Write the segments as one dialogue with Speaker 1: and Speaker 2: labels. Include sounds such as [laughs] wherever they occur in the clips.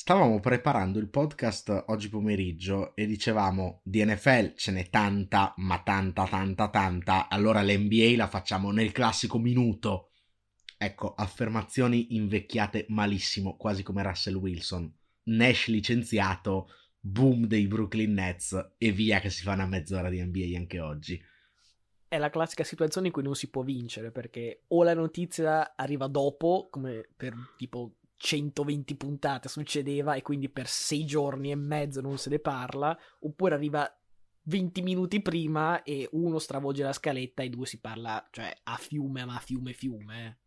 Speaker 1: Stavamo preparando il podcast oggi pomeriggio e dicevamo di NFL ce n'è tanta, ma tanta, tanta, tanta, allora l'NBA la facciamo nel classico minuto. Ecco, affermazioni invecchiate malissimo, quasi come Russell Wilson. Nash licenziato, boom dei Brooklyn Nets e via che si fa una mezz'ora di NBA anche oggi.
Speaker 2: È la classica situazione in cui non si può vincere perché o la notizia arriva dopo, come per tipo 120 puntate succedeva e quindi per sei giorni e mezzo non se ne parla, oppure arriva 20 minuti prima e uno stravolge la scaletta e due si parla, cioè a fiume, ma a fiume fiume.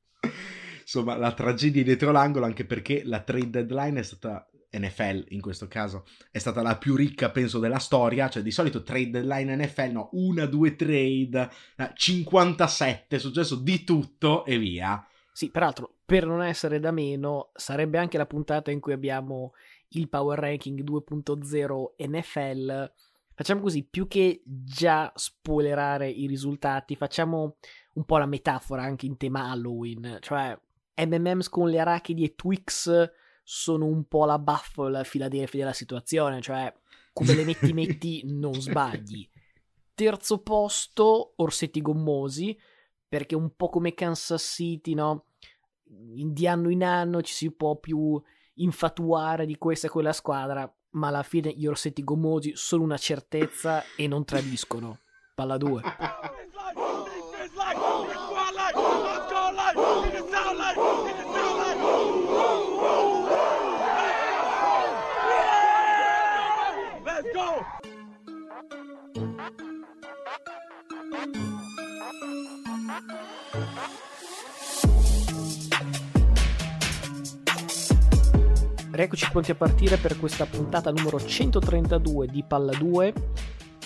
Speaker 1: Insomma, la tragedia dietro l'angolo, anche perché la trade deadline è stata NFL in questo caso è stata la più ricca penso della storia cioè di solito trade deadline NFL no una due trade 57 è successo di tutto e via
Speaker 2: sì, peraltro, per non essere da meno, sarebbe anche la puntata in cui abbiamo il Power Ranking 2.0 NFL. Facciamo così, più che già spoilerare i risultati, facciamo un po' la metafora anche in tema Halloween, cioè MMMs con le arachidi e Twix sono un po' la Buffalo Philadelphia della situazione, cioè come le metti metti non sbagli. Terzo posto, Orsetti Gommosi, perché un po' come Kansas City, no? Di anno in anno ci si può più infatuare di questa e quella squadra, ma alla fine gli orsetti gommosi sono una certezza e non tradiscono. Palla 2. Let's go! Eccoci pronti a partire per questa puntata numero 132 di Palla 2.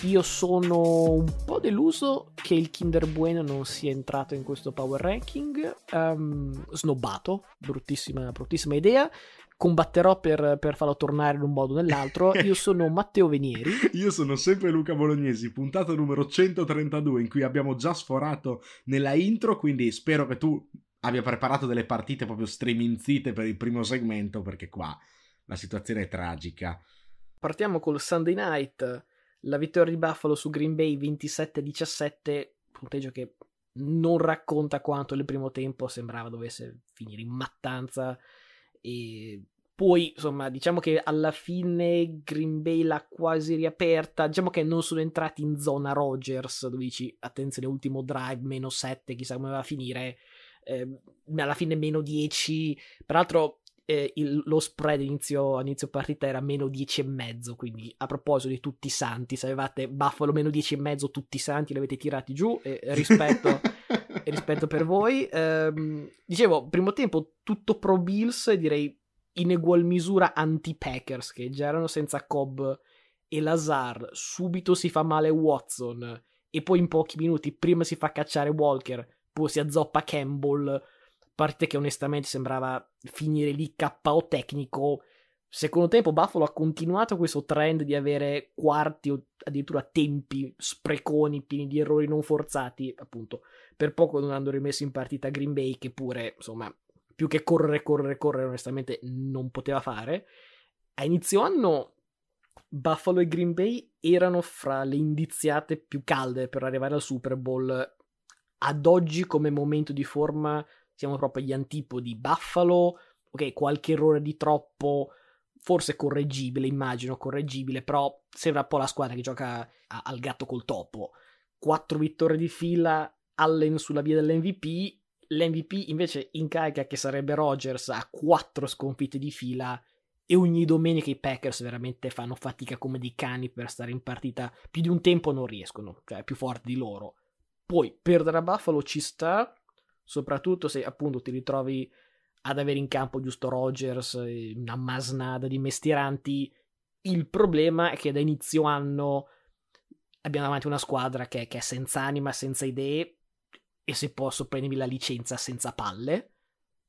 Speaker 2: Io sono un po' deluso che il Kinder Bueno non sia entrato in questo power ranking. Um, snobbato, bruttissima, bruttissima idea. Combatterò per, per, farlo tornare in un modo o nell'altro. [laughs] Io sono Matteo Venieri.
Speaker 1: Io sono sempre Luca Bolognesi, puntata numero 132 in cui abbiamo già sforato nella intro, quindi spero che tu abbia preparato delle partite proprio streminzite per il primo segmento, perché qua la situazione è tragica.
Speaker 2: Partiamo col Sunday night, la vittoria di Buffalo su Green Bay 27-17, punteggio che non racconta quanto nel primo tempo sembrava dovesse finire in mattanza. E poi insomma diciamo che alla fine Green Bay l'ha quasi riaperta. Diciamo che non sono entrati in zona Rogers dove dici attenzione ultimo drive meno 7 chissà come va a finire eh, alla fine meno 10, peraltro eh, il, lo spread inizio, inizio partita era meno 10 e mezzo, quindi a proposito di tutti i santi, se avevate Buffalo meno 10 e mezzo, tutti i santi li avete tirati giù, e rispetto, e rispetto per voi. Eh, dicevo, primo tempo tutto pro Bills, direi in egual misura anti-Packers, che già erano senza Cobb e Lazar, subito si fa male Watson, e poi in pochi minuti prima si fa cacciare Walker, si azzoppa Campbell, partita che onestamente sembrava finire lì KO tecnico. Secondo tempo Buffalo ha continuato questo trend di avere quarti o addirittura tempi spreconi, pieni di errori non forzati, appunto, per poco non hanno rimesso in partita Green Bay che pure, insomma, più che correre, correre, correre, onestamente non poteva fare. A inizio anno Buffalo e Green Bay erano fra le indiziate più calde per arrivare al Super Bowl ad oggi come momento di forma siamo proprio agli antipodi Buffalo, ok, qualche errore di troppo, forse correggibile, immagino correggibile, però sembra un po' la squadra che gioca a, al gatto col topo. Quattro vittorie di fila, Allen sulla via dell'MVP, l'MVP invece in carica che sarebbe Rogers ha quattro sconfitte di fila e ogni domenica i Packers veramente fanno fatica come dei cani per stare in partita, più di un tempo non riescono, cioè più forti di loro. Poi perdere a Buffalo ci sta, soprattutto se appunto ti ritrovi ad avere in campo giusto Rogers, una masnada di mestieranti. Il problema è che da inizio anno abbiamo davanti una squadra che, che è senza anima, senza idee e se posso prendermi la licenza senza palle.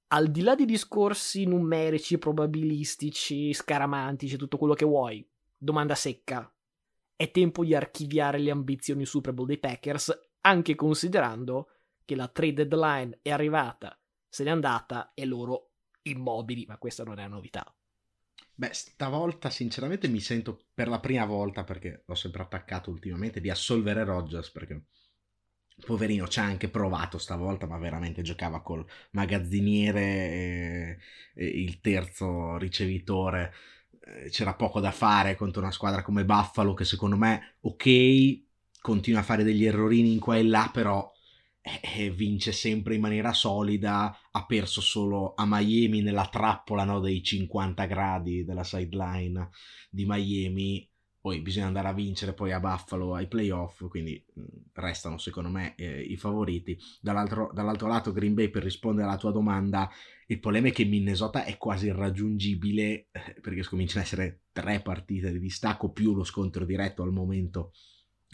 Speaker 2: Al di là di discorsi numerici, probabilistici, scaramantici, tutto quello che vuoi, domanda secca. È tempo di archiviare le ambizioni Super Bowl dei Packers anche considerando che la trade deadline è arrivata, se n'è andata e loro immobili, ma questa non è una novità.
Speaker 1: Beh, stavolta sinceramente mi sento per la prima volta, perché l'ho sempre attaccato ultimamente, di assolvere Rogers, perché poverino ci ha anche provato stavolta, ma veramente giocava col magazziniere e, il terzo ricevitore. Eh, c'era poco da fare contro una squadra come Buffalo che secondo me, ok, continua a fare degli errorini in qua e là, però eh, vince sempre in maniera solida, ha perso solo a Miami nella trappola no, dei 50 gradi della sideline di Miami, poi bisogna andare a vincere poi a Buffalo ai playoff, quindi restano secondo me eh, i favoriti. Dall'altro, dall'altro, lato Green Bay, per rispondere alla tua domanda, il problema è che Minnesota è quasi irraggiungibile eh, perché cominciano ad essere tre partite di distacco più lo scontro diretto al momento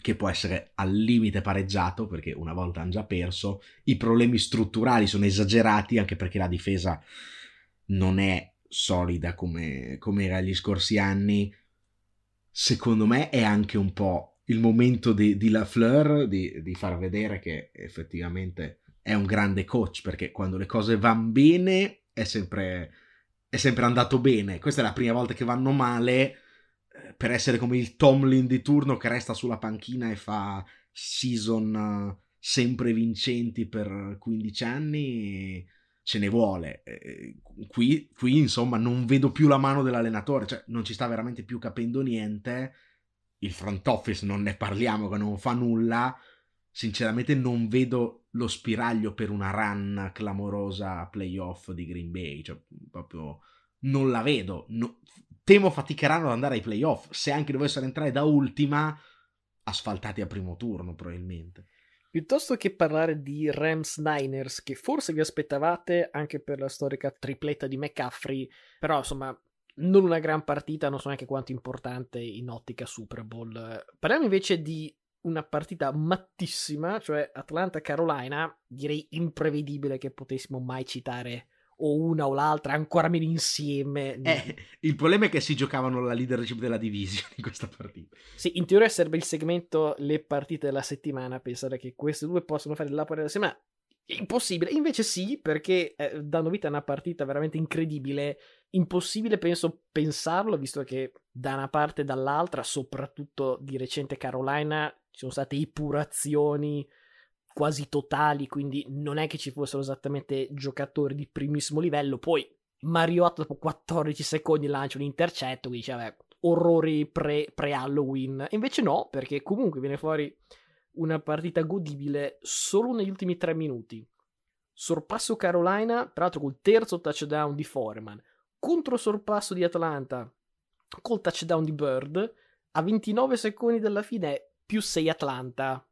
Speaker 1: che può essere al limite pareggiato perché una volta hanno già perso, i problemi strutturali sono esagerati anche perché la difesa non è solida come, come era gli scorsi anni. Secondo me è anche un po' il momento di, di Lafleur di, di far vedere che effettivamente è un grande coach perché quando le cose vanno bene è sempre, è sempre andato bene. Questa è la prima volta che vanno male per essere come il Tomlin di turno che resta sulla panchina e fa season eh, sempre vincenti per 15 anni, ce ne vuole. Qui, qui, insomma, non vedo più la mano dell'allenatore, cioè non ci sta veramente più capendo niente. Il front office non ne parliamo, che non fa nulla. Sinceramente non vedo lo spiraglio per una run clamorosa playoff di Green Bay, cioè proprio non la vedo. No, temo faticheranno ad andare ai playoff, se anche dovessero entrare da ultima, asfaltati a primo turno probabilmente.
Speaker 2: Piuttosto che parlare di Rams Niners, che forse vi aspettavate anche per la storica tripletta di McCaffrey, però insomma non una gran partita, non so neanche quanto importante in ottica Super Bowl. Parliamo invece di una partita mattissima, cioè Atlanta-Carolina, direi imprevedibile che potessimo mai citare o una o l'altra, ancora meno insieme.
Speaker 1: Eh, il problema è che si giocavano la leadership della division in questa partita.
Speaker 2: Sì, in teoria serve il segmento le partite della settimana, pensare che queste due possono fare la partita della settimana. Impossibile, invece sì, perché eh, danno vita a una partita veramente incredibile. Impossibile, penso, pensarlo, visto che da una parte e dall'altra, soprattutto di recente Carolina, ci sono state epurazioni quasi totali, quindi non è che ci fossero esattamente giocatori di primissimo livello. Poi Mariotto dopo 14 secondi lancia un intercetto, quindi dice, vabbè, orrori pre, pre-Halloween. Invece no, perché comunque viene fuori una partita godibile solo negli ultimi 3 minuti. Sorpasso Carolina, tra l'altro col terzo touchdown di Foreman, contro sorpasso di Atlanta col touchdown di Bird, a 29 secondi dalla fine più 6 Atlanta.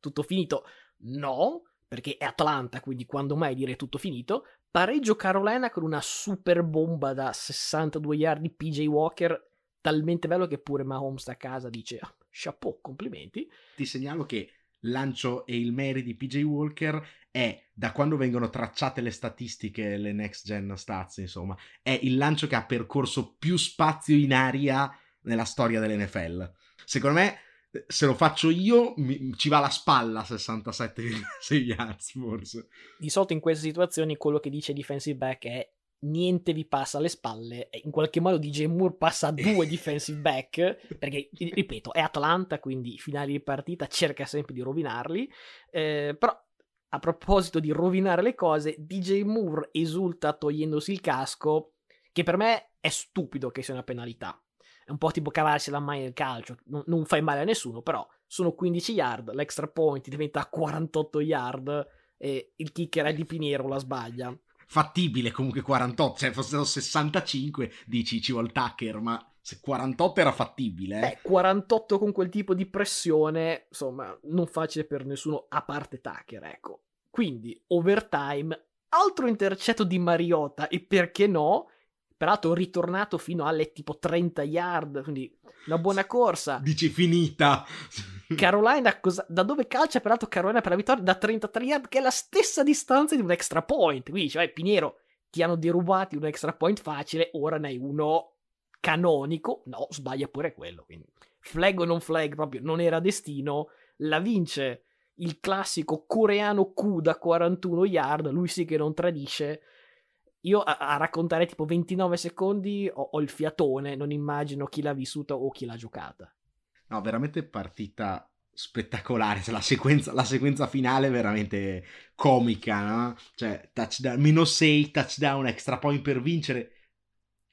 Speaker 2: Tutto finito. No, perché è Atlanta, quindi quando mai dire tutto finito. Pareggio Carolina con una super bomba da 62 yard di PJ Walker, talmente bello che pure Mahomes da casa dice ah, chapeau, complimenti.
Speaker 1: Ti segnalo che lancio e il Mary di PJ Walker è da quando vengono tracciate le statistiche, le next gen stats, insomma, è il lancio che ha percorso più spazio in aria nella storia dell'NFL. Secondo me se lo faccio io mi, ci va la spalla 67,6 [laughs] yards forse.
Speaker 2: Di solito in queste situazioni quello che dice defensive back è niente vi passa alle spalle. In qualche modo DJ Moore passa a due [laughs] defensive back perché ripeto è Atlanta quindi finali di partita cerca sempre di rovinarli. Eh, però a proposito di rovinare le cose DJ Moore esulta togliendosi il casco che per me è stupido che sia una penalità è un po' tipo cavarsi la maglia del calcio, non, non fai male a nessuno, però sono 15 yard, l'extra point diventa 48 yard e il kicker è di Pinero, la sbaglia.
Speaker 1: Fattibile comunque 48, cioè fossero 65 dici ci vuole Tucker, ma se 48 era fattibile. Eh?
Speaker 2: Beh, 48 con quel tipo di pressione, insomma, non facile per nessuno a parte Tucker, ecco. Quindi, overtime, altro intercetto di Mariota e perché no, peraltro ritornato fino alle tipo 30 yard, quindi una buona corsa.
Speaker 1: Dici finita.
Speaker 2: Carolina, cosa, da dove calcia peraltro Carolina per la vittoria? Da 33 yard, che è la stessa distanza di un extra point. Quindi, cioè, Piniero, ti hanno derubati un extra point facile, ora ne hai uno canonico. No, sbaglia pure quello. Quindi, flag o non flag, proprio non era destino. La vince il classico coreano Q da 41 yard, lui sì che non tradisce io a, a raccontare tipo 29 secondi ho, ho il fiatone, non immagino chi l'ha vissuta o chi l'ha giocata.
Speaker 1: No, veramente partita spettacolare. Cioè, la, sequenza, la sequenza finale è veramente comica, no? Cioè, touchdown, meno 6, touchdown, extra point per vincere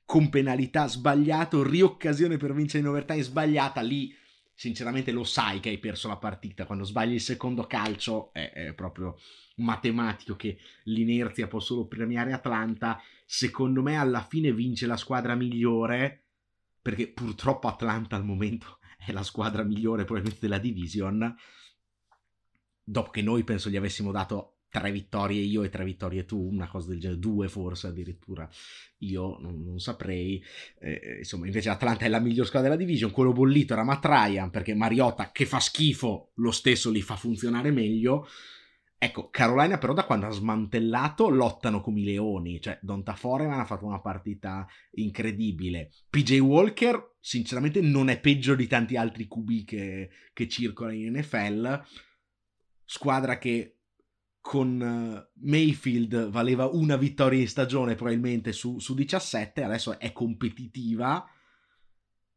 Speaker 1: con penalità sbagliato, rioccasione per vincere in overtime sbagliata. Lì, sinceramente, lo sai che hai perso la partita. Quando sbagli il secondo calcio è, è proprio matematico che l'inerzia può solo premiare Atlanta. Secondo me, alla fine vince la squadra migliore. Perché purtroppo Atlanta al momento [laughs] è la squadra migliore probabilmente della division. Dopo che noi penso gli avessimo dato tre vittorie io e tre vittorie tu, una cosa del genere, due forse addirittura, io non, non saprei. Eh, eh insomma, invece Atlanta è la miglior squadra della division, quello bollito era Matt Ryan, perché Mariota, che fa schifo, lo stesso li fa funzionare meglio. Ecco, Carolina però da quando ha smantellato lottano come i leoni, cioè Donta Foreman ha fatto una partita incredibile. PJ Walker sinceramente non è peggio di tanti altri QB che, che circolano in NFL. Squadra che con uh, Mayfield valeva una vittoria in stagione probabilmente su, su 17, adesso è competitiva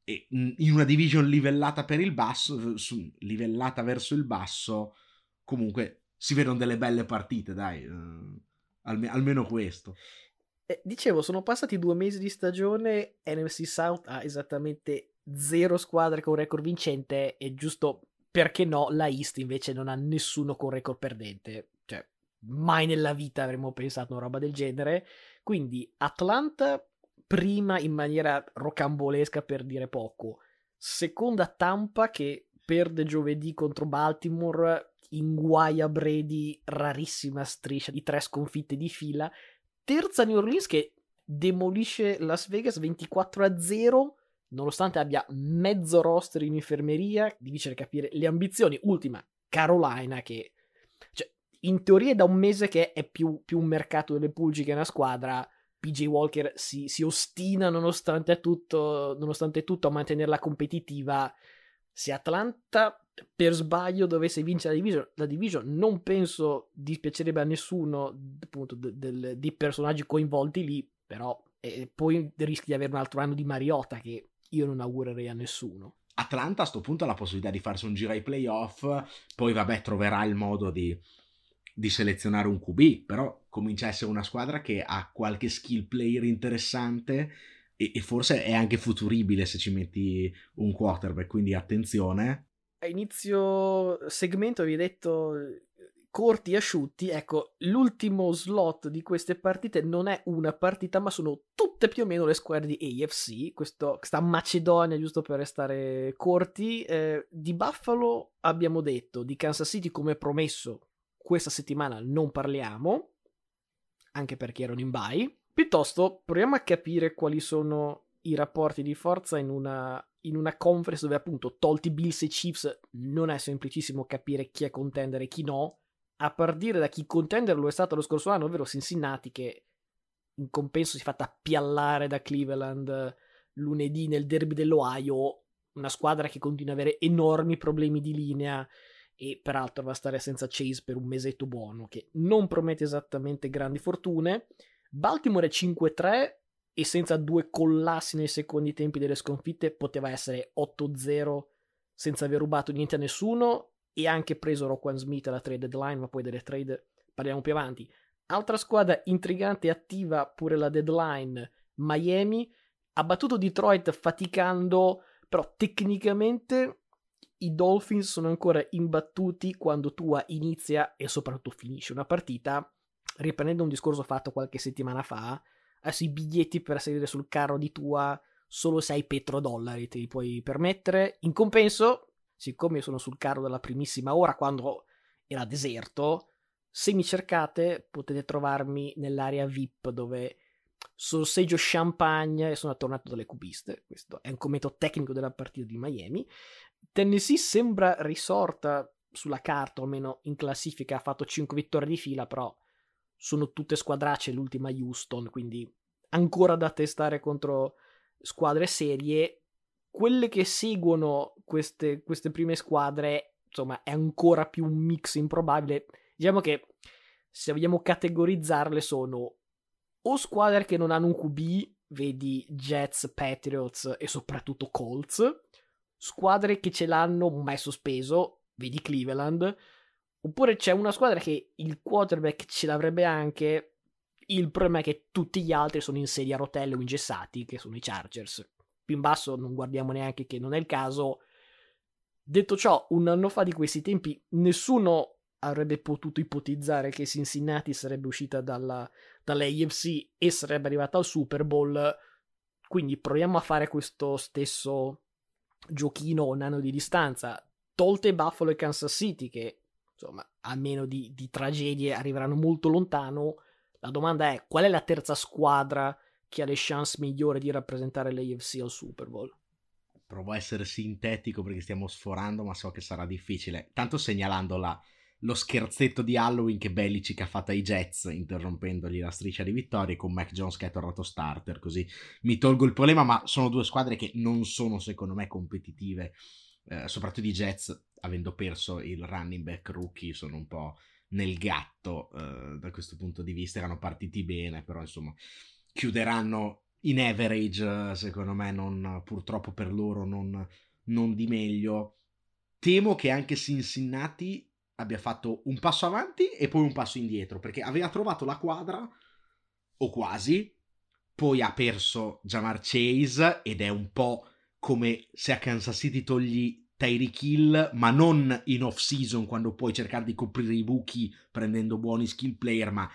Speaker 1: e in una division livellata per il basso, livellata verso il basso, comunque si vedono delle belle partite, dai, uh, alme- almeno questo.
Speaker 2: Eh, dicevo, sono passati due mesi di stagione, NFC South ha esattamente zero squadre con record vincente e giusto perché no, la East invece non ha nessuno con record perdente. Cioè, mai nella vita avremmo pensato una roba del genere. Quindi Atlanta prima in maniera rocambolesca per dire poco. Seconda Tampa che perde giovedì contro Baltimore inguaia Brady, rarissima striscia di tre sconfitte di fila. Terza New Orleans che demolisce Las Vegas 24 a 0, nonostante abbia mezzo roster in infermeria, difficile capire le ambizioni. Ultima, Carolina che cioè, in teoria è da un mese che è più, più un mercato delle pulci che una squadra. PJ Walker si, si ostina nonostante tutto, nonostante tutto a mantenerla competitiva. Se Atlanta per sbaglio dovesse vincere la division, la division non penso dispiacerebbe a nessuno appunto de, de, dei personaggi coinvolti lì, però eh, poi rischi di avere un altro anno di Mariota che io non augurerei a nessuno.
Speaker 1: Atlanta a questo punto ha la possibilità di farsi un giro ai playoff, poi vabbè troverà il modo di, di selezionare un QB, però comincia a essere una squadra che ha qualche skill player interessante e, e forse è anche futuribile se ci metti un quarterback, quindi attenzione
Speaker 2: a inizio segmento vi ho detto corti e asciutti, ecco, l'ultimo slot di queste partite non è una partita, ma sono tutte più o meno le squadre di AFC, questo, questa Macedonia, giusto per restare corti. Eh, di Buffalo abbiamo detto, di Kansas City come promesso, questa settimana non parliamo, anche perché erano in bye. Piuttosto proviamo a capire quali sono i rapporti di forza in una in una conference dove appunto tolti Bills e Chiefs non è semplicissimo capire chi è contender e chi no, a partire da chi contender lo è stato lo scorso anno, ovvero Cincinnati che in compenso si è fatta piallare da Cleveland lunedì nel derby dell'Ohio, una squadra che continua ad avere enormi problemi di linea e peraltro va a stare senza Chase per un mesetto buono che non promette esattamente grandi fortune. Baltimore è 5-3 e senza due collassi nei secondi tempi delle sconfitte poteva essere 8-0 senza aver rubato niente a nessuno e anche preso Roquan Smith alla trade deadline, ma poi delle trade parliamo più avanti. Altra squadra intrigante e attiva pure la deadline, Miami, ha battuto Detroit faticando, però tecnicamente i Dolphins sono ancora imbattuti quando Tua inizia e soprattutto finisce una partita, riprendendo un discorso fatto qualche settimana fa, adesso i biglietti per salire sul carro di tua solo se hai petrodollari te li puoi permettere. In compenso, siccome io sono sul carro della primissima ora quando era deserto, se mi cercate potete trovarmi nell'area VIP dove sorseggio champagne e sono tornato dalle cubiste. Questo è un commento tecnico della partita di Miami. Tennessee sembra risorta sulla carta, o almeno in classifica, ha fatto 5 vittorie di fila, però sono tutte squadracce, l'ultima Houston, quindi ancora da testare contro squadre serie. Quelle che seguono queste, queste prime squadre, insomma, è ancora più un mix improbabile. Diciamo che se vogliamo categorizzarle sono o squadre che non hanno un QB, vedi Jets, Patriots e soprattutto Colts, squadre che ce l'hanno mai sospeso, vedi Cleveland, oppure c'è una squadra che il quarterback ce l'avrebbe anche, il problema è che tutti gli altri sono in sedia a rotelle o ingessati, che sono i Chargers. Più in basso non guardiamo neanche che non è il caso. Detto ciò, un anno fa di questi tempi nessuno avrebbe potuto ipotizzare che Cincinnati sarebbe uscita dalla, dall'AFC e sarebbe arrivata al Super Bowl. Quindi proviamo a fare questo stesso giochino un anno di distanza. Tolte Buffalo e Kansas City, che insomma, a meno di, di tragedie arriveranno molto lontano la domanda è qual è la terza squadra che ha le chance migliori di rappresentare l'AFC al Super Bowl?
Speaker 1: Provo a essere sintetico perché stiamo sforando, ma so che sarà difficile. Tanto segnalando la, lo scherzetto di Halloween che Belichick ha fatto ai Jets, interrompendogli la striscia di vittorie con Mac Jones che è tornato starter, così mi tolgo il problema, ma sono due squadre che non sono secondo me competitive, eh, soprattutto i Jets, avendo perso il running back rookie, sono un po' nel gatto eh, da questo punto di vista. Erano partiti bene, però insomma chiuderanno in average, secondo me, non, purtroppo per loro non, non di meglio. Temo che anche Cincinnati abbia fatto un passo avanti e poi un passo indietro, perché aveva trovato la quadra, o quasi, poi ha perso Jamar Chase ed è un po' come se a Kansas City togli Tyreek Hill, ma non in off season quando puoi cercare di coprire i buchi prendendo buoni skill player, ma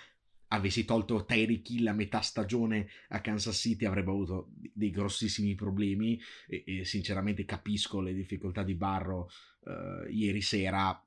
Speaker 1: avessi tolto Tyreek Hill a metà stagione a Kansas City avrebbe avuto dei grossissimi problemi e, e sinceramente capisco le difficoltà di Barro uh, ieri sera.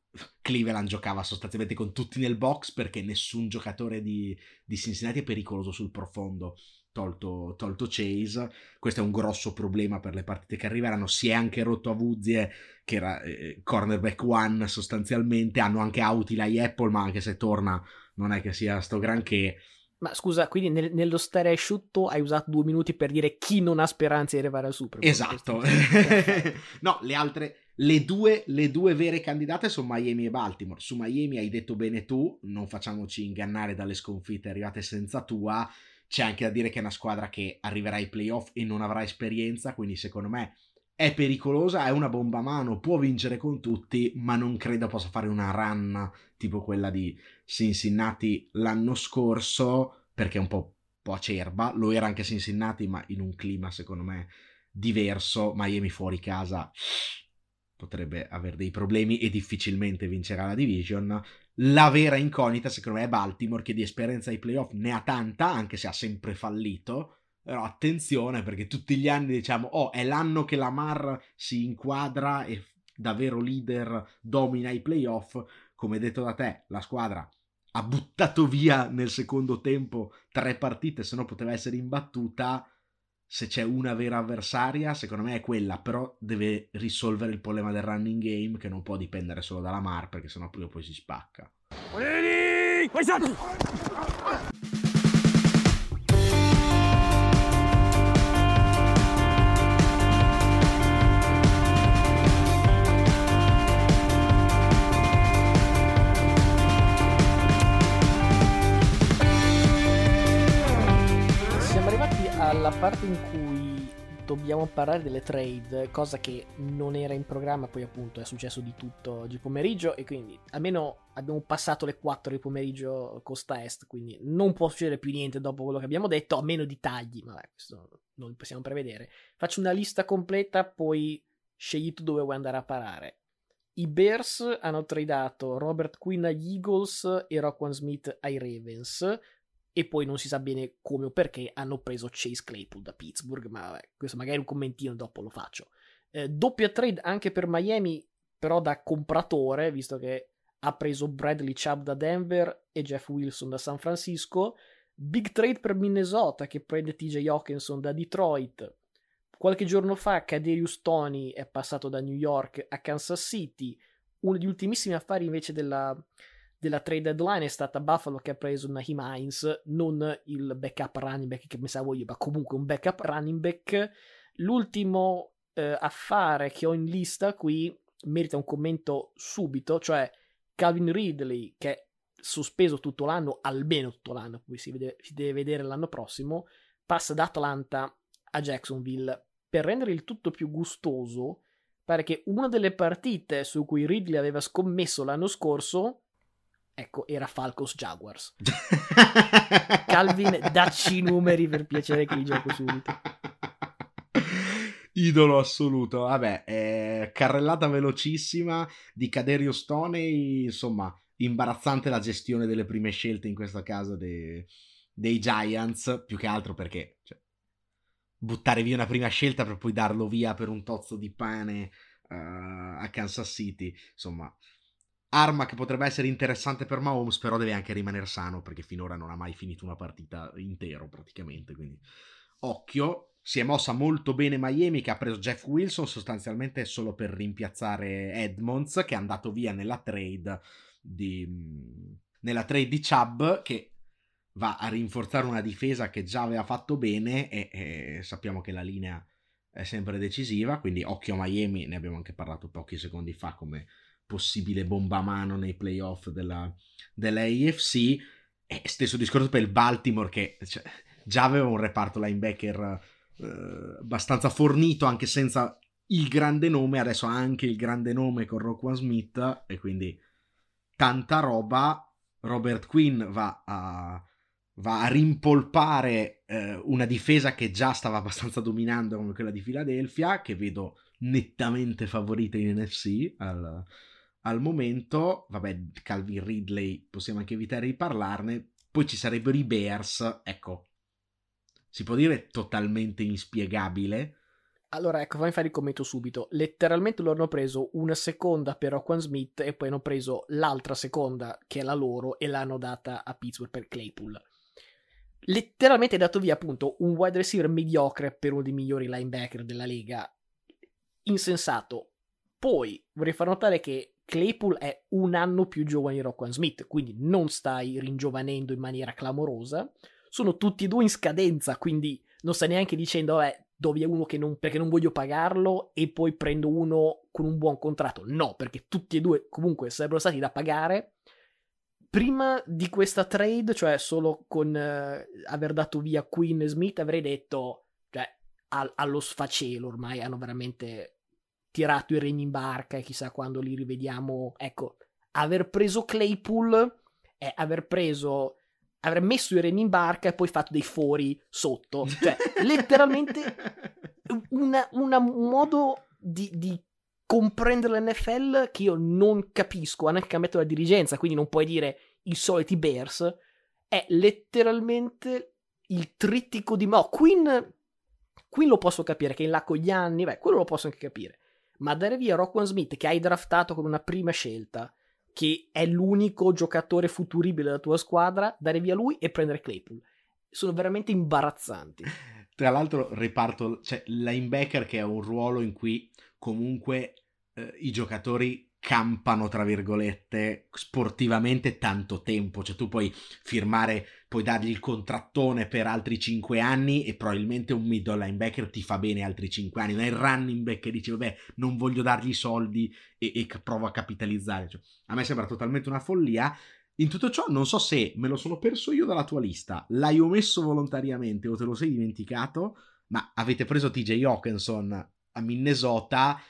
Speaker 1: Cleveland giocava sostanzialmente con tutti nel box perché nessun giocatore di, di Cincinnati è pericoloso sul profondo tolto, tolto Chase. Questo è un grosso problema per le partite che arriveranno. Si è anche rotto a Vuzie, che era eh, cornerback one sostanzialmente. Hanno anche Autilai Apple, ma anche se torna non è che sia sto granché.
Speaker 2: Ma scusa, quindi nel, nello stare asciutto hai usato due minuti per dire chi non ha speranze di arrivare al Super
Speaker 1: Bowl. Esatto. [laughs] no, le altre, le due, le due vere candidate sono Miami e Baltimore. Su Miami hai detto bene tu, non facciamoci ingannare dalle sconfitte arrivate senza tua c'è anche da dire che è una squadra che arriverà ai playoff e non avrà esperienza, quindi secondo me è pericolosa, è una bomba a mano, può vincere con tutti, ma non credo possa fare una run tipo quella di Cincinnati l'anno scorso, perché è un po', po acerba. Lo era anche Cincinnati, ma in un clima secondo me diverso. Miami fuori casa potrebbe avere dei problemi e difficilmente vincerà la division. La vera incognita, secondo me, è Baltimore, che di esperienza ai playoff ne ha tanta, anche se ha sempre fallito. Però attenzione, perché tutti gli anni diciamo, oh, è l'anno che la Mar si inquadra e davvero leader domina i playoff. Come detto da te, la squadra ha buttato via nel secondo tempo tre partite, se no poteva essere imbattuta se c'è una vera avversaria, secondo me è quella, però deve risolvere il problema del running game che non può dipendere solo dalla Mar perché sennò prima o poi si spacca.
Speaker 2: alla parte in cui dobbiamo parlare delle trade, cosa che non era in programma, poi appunto è successo di tutto oggi pomeriggio e quindi almeno abbiamo passato le 4 di pomeriggio costa est, quindi non può succedere più niente dopo quello che abbiamo detto, a meno di tagli, ma questo non lo possiamo prevedere. Faccio una lista completa, poi scegli tu dove vuoi andare a parare. I Bears hanno tradato Robert Quinn agli Eagles e Rockwan Smith ai Ravens e poi non si sa bene come o perché hanno preso Chase Claypool da Pittsburgh, ma questo magari un commentino dopo lo faccio. Eh, doppia trade anche per Miami, però da compratore, visto che ha preso Bradley Chubb da Denver e Jeff Wilson da San Francisco. Big trade per Minnesota che prende TJ Hawkinson da Detroit. Qualche giorno fa Kaderius Tony è passato da New York a Kansas City. Uno degli ultimissimi affari invece della, della trade deadline è stata Buffalo che ha preso Naheem Hines, non il backup running back che pensavo io, ma comunque un backup running back. L'ultimo eh, affare che ho in lista qui merita un commento subito, cioè Calvin Ridley che sospeso tutto l'anno, almeno tutto l'anno, poi si, vede, si deve vedere l'anno prossimo, passa da Atlanta a Jacksonville. Per rendere il tutto più gustoso, pare che una delle partite su cui Ridley aveva scommesso l'anno scorso, ecco, era Falcons Jaguars. [laughs] Calvin, dacci i numeri per piacere che li gioco subito. [laughs]
Speaker 1: Idolo assoluto, vabbè, eh, carrellata velocissima di Caderio Stoney, insomma, imbarazzante la gestione delle prime scelte in questo caso de- dei Giants, più che altro perché cioè, buttare via una prima scelta per poi darlo via per un tozzo di pane uh, a Kansas City, insomma, arma che potrebbe essere interessante per Mahomes, però deve anche rimanere sano perché finora non ha mai finito una partita intero praticamente, quindi occhio. Si è mossa molto bene Miami che ha preso Jeff Wilson sostanzialmente solo per rimpiazzare Edmonds che è andato via nella trade di, nella trade di Chubb che va a rinforzare una difesa che già aveva fatto bene e, e sappiamo che la linea è sempre decisiva, quindi occhio a Miami, ne abbiamo anche parlato pochi secondi fa come possibile bomba a mano nei playoff della, dell'AFC. E stesso discorso per il Baltimore che cioè, già aveva un reparto linebacker eh, abbastanza fornito anche senza il grande nome, adesso ha anche il grande nome con Roquan Smith e quindi tanta roba. Robert Quinn va a, va a rimpolpare eh, una difesa che già stava abbastanza dominando come quella di Philadelphia, che vedo nettamente favorita in NFC al, al momento. Vabbè, Calvin Ridley possiamo anche evitare di parlarne. Poi ci sarebbero i Bears, ecco, si può dire totalmente inspiegabile
Speaker 2: allora, ecco, fammi fare il commento subito. Letteralmente loro hanno preso una seconda per Roquan Smith e poi hanno preso l'altra seconda, che è la loro, e l'hanno data a Pittsburgh per Claypool. Letteralmente è dato via appunto un wide receiver mediocre per uno dei migliori linebacker della lega. Insensato. Poi vorrei far notare che Claypool è un anno più giovane di Roquan Smith, quindi non stai ringiovanendo in maniera clamorosa. Sono tutti e due in scadenza, quindi non stai neanche dicendo, eh, do via uno non, perché non voglio pagarlo e poi prendo uno con un buon contratto. No, perché tutti e due comunque sarebbero stati da pagare. Prima di questa trade, cioè solo con eh, aver dato via Queen e Smith, avrei detto, cioè, al, allo sfacelo ormai hanno veramente tirato i regni in barca e chissà quando li rivediamo. Ecco, aver preso Claypool è aver preso avrei messo i remi in barca e poi fatto dei fori sotto. Cioè, [laughs] letteralmente un modo di, di comprendere l'NFL che io non capisco. Hanno anche cambiato la dirigenza, quindi non puoi dire i soliti Bears. È letteralmente il trittico di Mo. Queen, Queen lo posso capire, che in là con gli anni, beh, quello lo posso anche capire. Ma dare via Rockwell Smith, che hai draftato con una prima scelta, che è l'unico giocatore futuribile della tua squadra, dare via lui e prendere Claypool. Sono veramente imbarazzanti.
Speaker 1: Tra l'altro, riparto, cioè linebacker che è un ruolo in cui comunque eh, i giocatori campano, tra virgolette, sportivamente tanto tempo. Cioè, tu puoi firmare, puoi dargli il contrattone per altri 5 anni e probabilmente un middle linebacker ti fa bene altri 5 anni. Non è il running back che dice, vabbè, non voglio dargli soldi e, e provo a capitalizzare. Cioè, a me sembra totalmente una follia. In tutto ciò, non so se me lo sono perso io dalla tua lista, l'hai omesso volontariamente o te lo sei dimenticato, ma avete preso TJ Hawkinson a Minnesota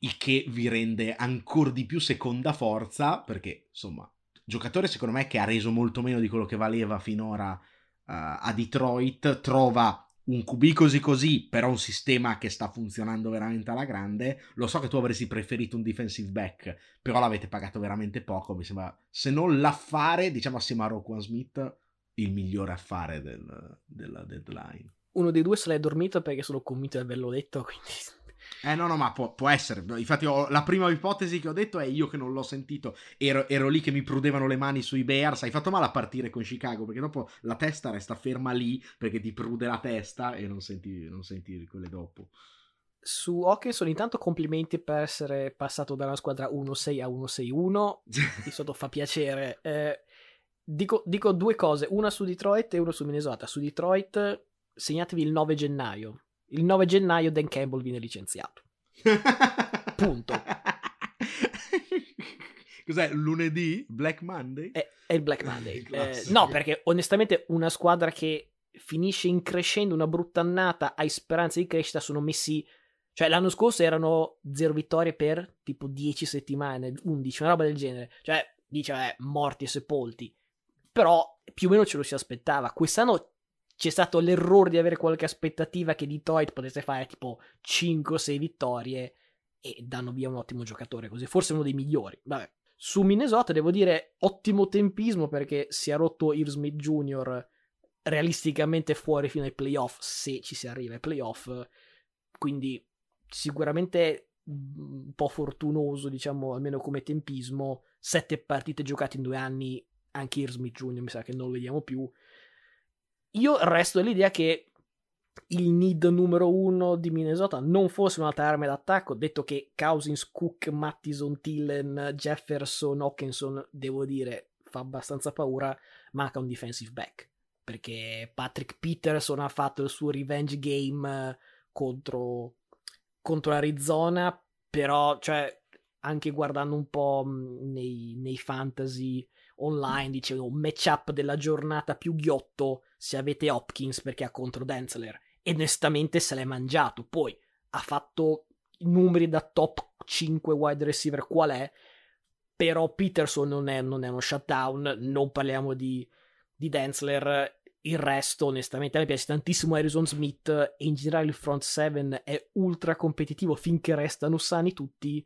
Speaker 1: il che vi rende ancora di più seconda forza, perché insomma, giocatore secondo me che ha reso molto meno di quello che valeva finora uh, a Detroit, trova un QB così così, però un sistema che sta funzionando veramente alla grande. Lo so che tu avresti preferito un defensive back, però l'avete pagato veramente poco, mi sembra, se non l'affare, diciamo assieme a Roquan Smith, il migliore affare del, della deadline.
Speaker 2: Uno dei due se l'è dormito perché sono convinto di averlo detto, quindi
Speaker 1: eh no, no, ma può, può essere. Infatti ho, la prima ipotesi che ho detto è io che non l'ho sentito. Ero, ero, lì che mi prudevano le mani sui Bears. Hai fatto male a partire con Chicago perché dopo la testa resta ferma lì perché ti prude la testa e non senti, non senti quelle dopo.
Speaker 2: Su Hawkinson intanto complimenti per essere passato da una squadra 1-6 a 1-6-1. Di sotto fa piacere. [laughs] Eh, dico, dico due cose, una su Detroit e una su Minnesota. Su Detroit segnatevi il 9 gennaio il 9 gennaio Dan Campbell viene licenziato. [laughs] Punto.
Speaker 1: Cos'è? Lunedì? Black Monday?
Speaker 2: È, è il Black Monday. [laughs] eh, no, perché onestamente una squadra che finisce in crescendo una brutta annata, hai speranze di crescita, sono messi... Cioè, l'anno scorso erano zero vittorie per tipo 10 settimane, 11, una roba del genere. Cioè, dice, eh, morti e sepolti. Però più o meno ce lo si aspettava. Quest'anno c'è stato l'errore di avere qualche aspettativa che Detroit potesse fare tipo 5 6 vittorie e danno via un ottimo giocatore così, forse uno dei migliori. Vabbè. Su Minnesota devo dire ottimo tempismo perché si è rotto Irv Jr. realisticamente fuori fino ai playoff, se ci si arriva ai playoff, quindi sicuramente un po' fortunoso, diciamo, almeno come tempismo, sette partite giocate in due anni, anche Irv Jr. mi sa che non lo vediamo più, io resto dell'idea che il need numero uno di Minnesota non fosse un'altra arma d'attacco, detto che Cousins, Cook, Mattison, Tillen, Jefferson, Hawkinson, devo dire, fa abbastanza paura, manca un defensive back. Perché Patrick Peterson ha fatto il suo revenge game contro, contro Arizona, però, cioè, anche guardando un po' nei, nei fantasy online, dicevo, un matchup della giornata più ghiotto se avete Hopkins perché ha contro Denzler. E onestamente se l'è mangiato. Poi ha fatto i numeri da top 5 wide receiver qual è. Però Peterson non è, non è uno shutdown. Non parliamo di, di Denzler. Il resto, onestamente, a me piace tantissimo Harrison Smith. E in generale il front 7 è ultra competitivo finché restano sani tutti.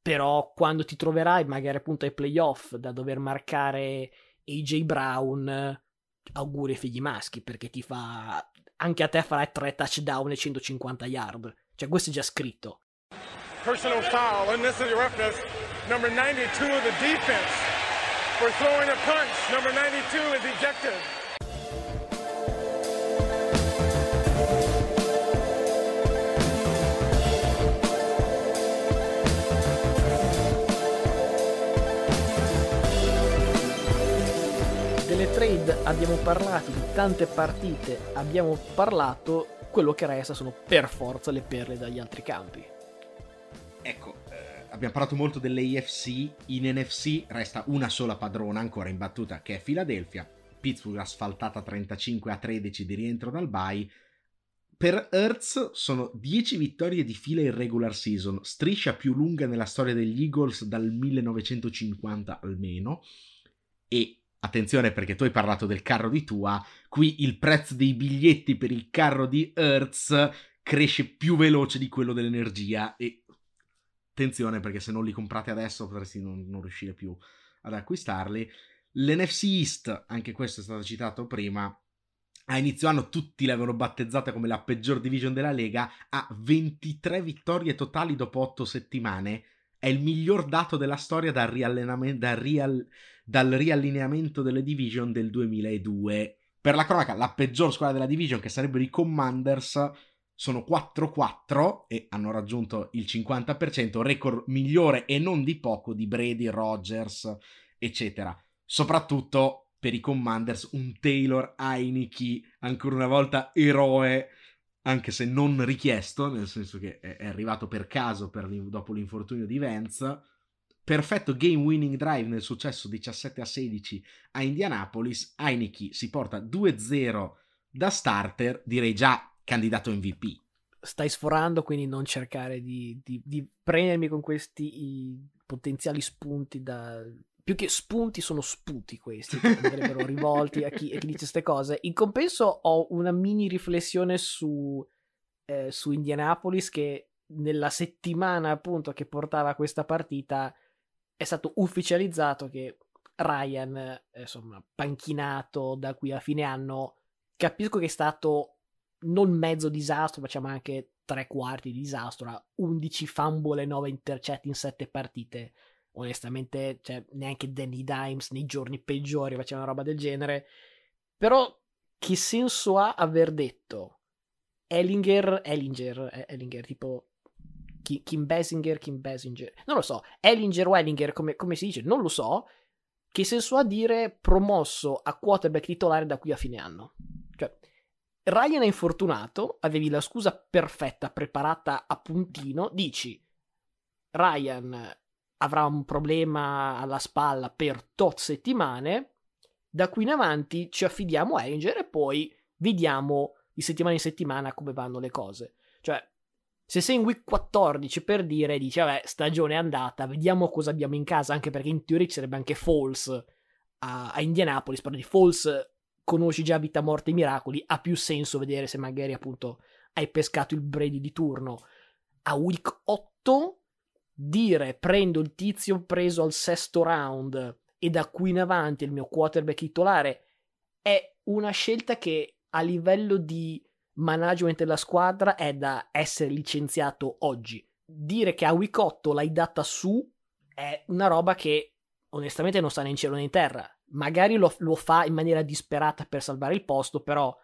Speaker 2: Però quando ti troverai magari appunto ai playoff da dover marcare AJ Brown, auguri ai figli maschi perché ti fa anche a te farai 3 touchdown e 150 yard. Cioè questo è già scritto. Personal foul unnecessary roughness number 92 of the defense. For throwing a punch number 92 is ejected trade abbiamo parlato di tante partite, abbiamo parlato, quello che resta sono per forza le perle dagli altri campi.
Speaker 1: Ecco, eh, abbiamo parlato molto dell'AFC, in NFC resta una sola padrona ancora in battuta che è Philadelphia, Pittsburgh asfaltata 35 a 13 di rientro dal bye, per Hertz sono 10 vittorie di fila in regular season, striscia più lunga nella storia degli Eagles dal 1950 almeno, e Attenzione perché tu hai parlato del carro di Tua, qui il prezzo dei biglietti per il carro di Hertz cresce più veloce di quello dell'energia. E attenzione perché se non li comprate adesso potresti non, non riuscire più ad acquistarli. L'NFC East, anche questo è stato citato prima, a inizio anno tutti l'avevano battezzata come la peggior division della Lega, ha 23 vittorie totali dopo 8 settimane, è il miglior dato della storia dal riallenamento, dal rial dal riallineamento delle division del 2002. Per la cronaca, la peggior squadra della division, che sarebbero i Commanders, sono 4-4 e hanno raggiunto il 50%, record migliore e non di poco di Brady, Rogers, eccetera. Soprattutto per i Commanders un Taylor Heineke, ancora una volta eroe, anche se non richiesto, nel senso che è arrivato per caso per dopo l'infortunio di Vance perfetto game winning drive nel successo 17 a 16 a Indianapolis, Heineke si porta 2-0 da starter, direi già candidato MVP.
Speaker 2: Stai sforando, quindi non cercare di, di, di prendermi con questi potenziali spunti da... Più che spunti sono sputi questi, che andrebbero [laughs] rivolti a chi, a chi dice queste cose. In compenso ho una mini riflessione su, eh, su Indianapolis che nella settimana appunto che portava questa partita è stato ufficializzato che Ryan, eh, insomma, panchinato da qui a fine anno, capisco che è stato non mezzo disastro, facciamo anche tre quarti di disastro, ha 11 fumble e 9 intercetti in 7 partite. Onestamente, cioè, neanche Danny Dimes nei giorni peggiori faceva una roba del genere. Però, che senso ha aver detto Ellinger, Ellinger, Ellinger, tipo Kim Basinger, Kim Basinger, non lo so, Ellinger o Ellinger, come, come si dice, non lo so, che senso ha dire promosso a quarterback titolare da qui a fine anno? Cioè, Ryan è infortunato, avevi la scusa perfetta preparata a puntino, dici Ryan avrà un problema alla spalla per tot settimane. Da qui in avanti ci affidiamo a Anger e poi vediamo di settimana in settimana come vanno le cose. Cioè, se sei in week 14 per dire, dici, vabbè, stagione è andata, vediamo cosa abbiamo in casa, anche perché in teoria ci sarebbe anche Falls a, a Indianapolis, però di Falls conosci già vita, morte e miracoli, ha più senso vedere se magari appunto hai pescato il Brady di turno. A week 8 dire prendo il tizio preso al sesto round e da qui in avanti il mio quarterback titolare è una scelta che a livello di management della squadra è da essere licenziato oggi. Dire che a 8 l'hai data su è una roba che onestamente non sta né in cielo né in terra. Magari lo, lo fa in maniera disperata per salvare il posto, però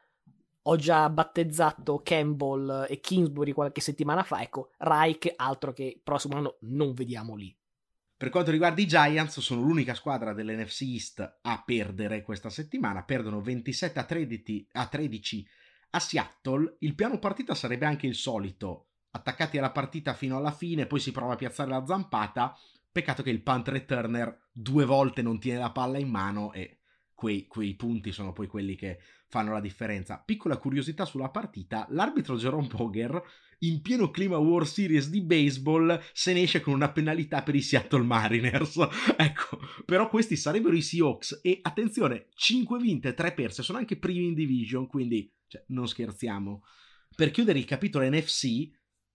Speaker 2: ho già battezzato Campbell e Kingsbury qualche settimana fa. Ecco, Reich, altro che il prossimo anno non vediamo lì.
Speaker 1: Per quanto riguarda i Giants, sono l'unica squadra dell'NFC East a perdere questa settimana. Perdono 27 a 13, a 13 a Seattle. Il piano partita sarebbe anche il solito. Attaccati alla partita fino alla fine, poi si prova a piazzare la zampata. Peccato che il punt returner due volte non tiene la palla in mano e quei, quei punti sono poi quelli che fanno la differenza. Piccola curiosità sulla partita, l'arbitro Jerome Poger in pieno clima World Series di baseball se ne esce con una penalità per i Seattle Mariners. [laughs] ecco, però questi sarebbero i Seahawks e attenzione, 5 vinte, 3 perse, sono anche primi in division, quindi cioè, non scherziamo. Per chiudere il capitolo NFC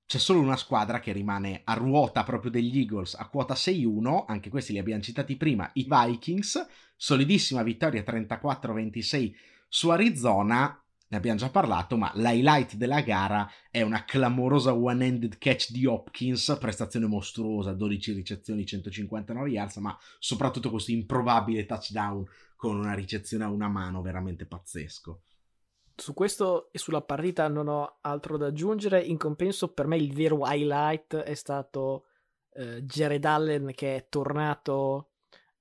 Speaker 1: c'è solo una squadra che rimane a ruota proprio degli Eagles a quota 6-1, anche questi li abbiamo citati prima, i Vikings, solidissima vittoria 34-26 su Arizona, ne abbiamo già parlato, ma l'highlight della gara è una clamorosa one-handed catch di Hopkins, prestazione mostruosa, 12 ricezioni, 159 yards, ma soprattutto questo improbabile touchdown con una ricezione a una mano veramente pazzesco.
Speaker 2: Su questo e sulla partita non ho altro da aggiungere, in compenso per me il vero highlight è stato eh, Jared Allen che è tornato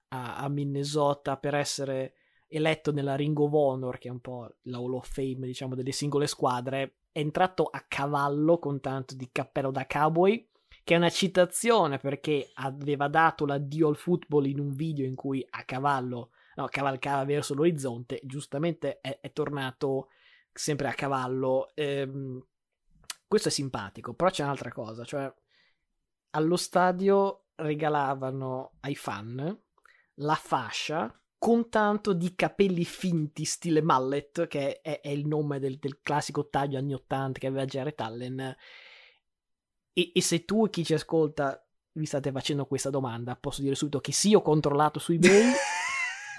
Speaker 2: a, a Minnesota per essere eletto nella Ring of Honor, che è un po' la Hall of Fame, diciamo, delle singole squadre, è entrato a cavallo con tanto di cappello da cowboy, che è una citazione perché aveva dato l'addio al football in un video in cui a cavallo, no, cavalcava verso l'orizzonte, giustamente è, è tornato sempre a cavallo. Ehm, questo è simpatico, però c'è un'altra cosa, cioè allo stadio regalavano ai fan la fascia con tanto di capelli finti stile mullet, che è, è il nome del, del, classico taglio anni 80 che aveva Jared Allen. E, e, se tu e chi ci ascolta vi state facendo questa domanda, posso dire subito che sì, ho controllato su eBay [laughs]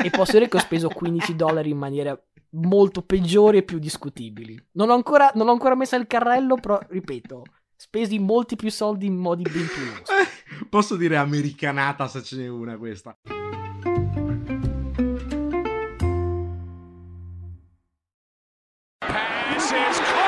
Speaker 2: e posso dire che ho speso 15 dollari in maniera molto peggiori e più discutibili. Non ho ancora, non ho ancora messo il carrello, però ripeto, spesi molti più soldi in modi ben più. [laughs]
Speaker 1: Posso dire americanata se ce n'è una questa. momento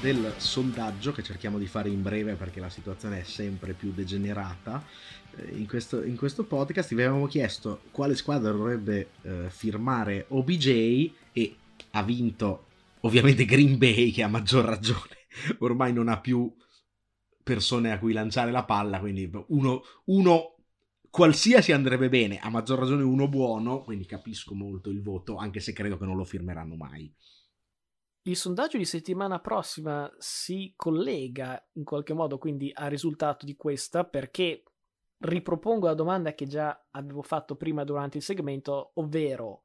Speaker 1: del sondaggio che cerchiamo di fare in breve perché la situazione è sempre più degenerata. Eh, in questo, in questo podcast vi avevamo chiesto quale squadra dovrebbe eh, firmare OBJ e ha vinto ovviamente Green Bay che ha maggior ragione. [laughs] Ormai non ha più persone a cui lanciare la palla, quindi uno, uno qualsiasi andrebbe bene, a maggior ragione uno buono, quindi capisco molto il voto, anche se credo che non lo firmeranno mai.
Speaker 2: Il sondaggio di settimana prossima si collega in qualche modo quindi al risultato di questa perché ripropongo la domanda che già avevo fatto prima durante il segmento, ovvero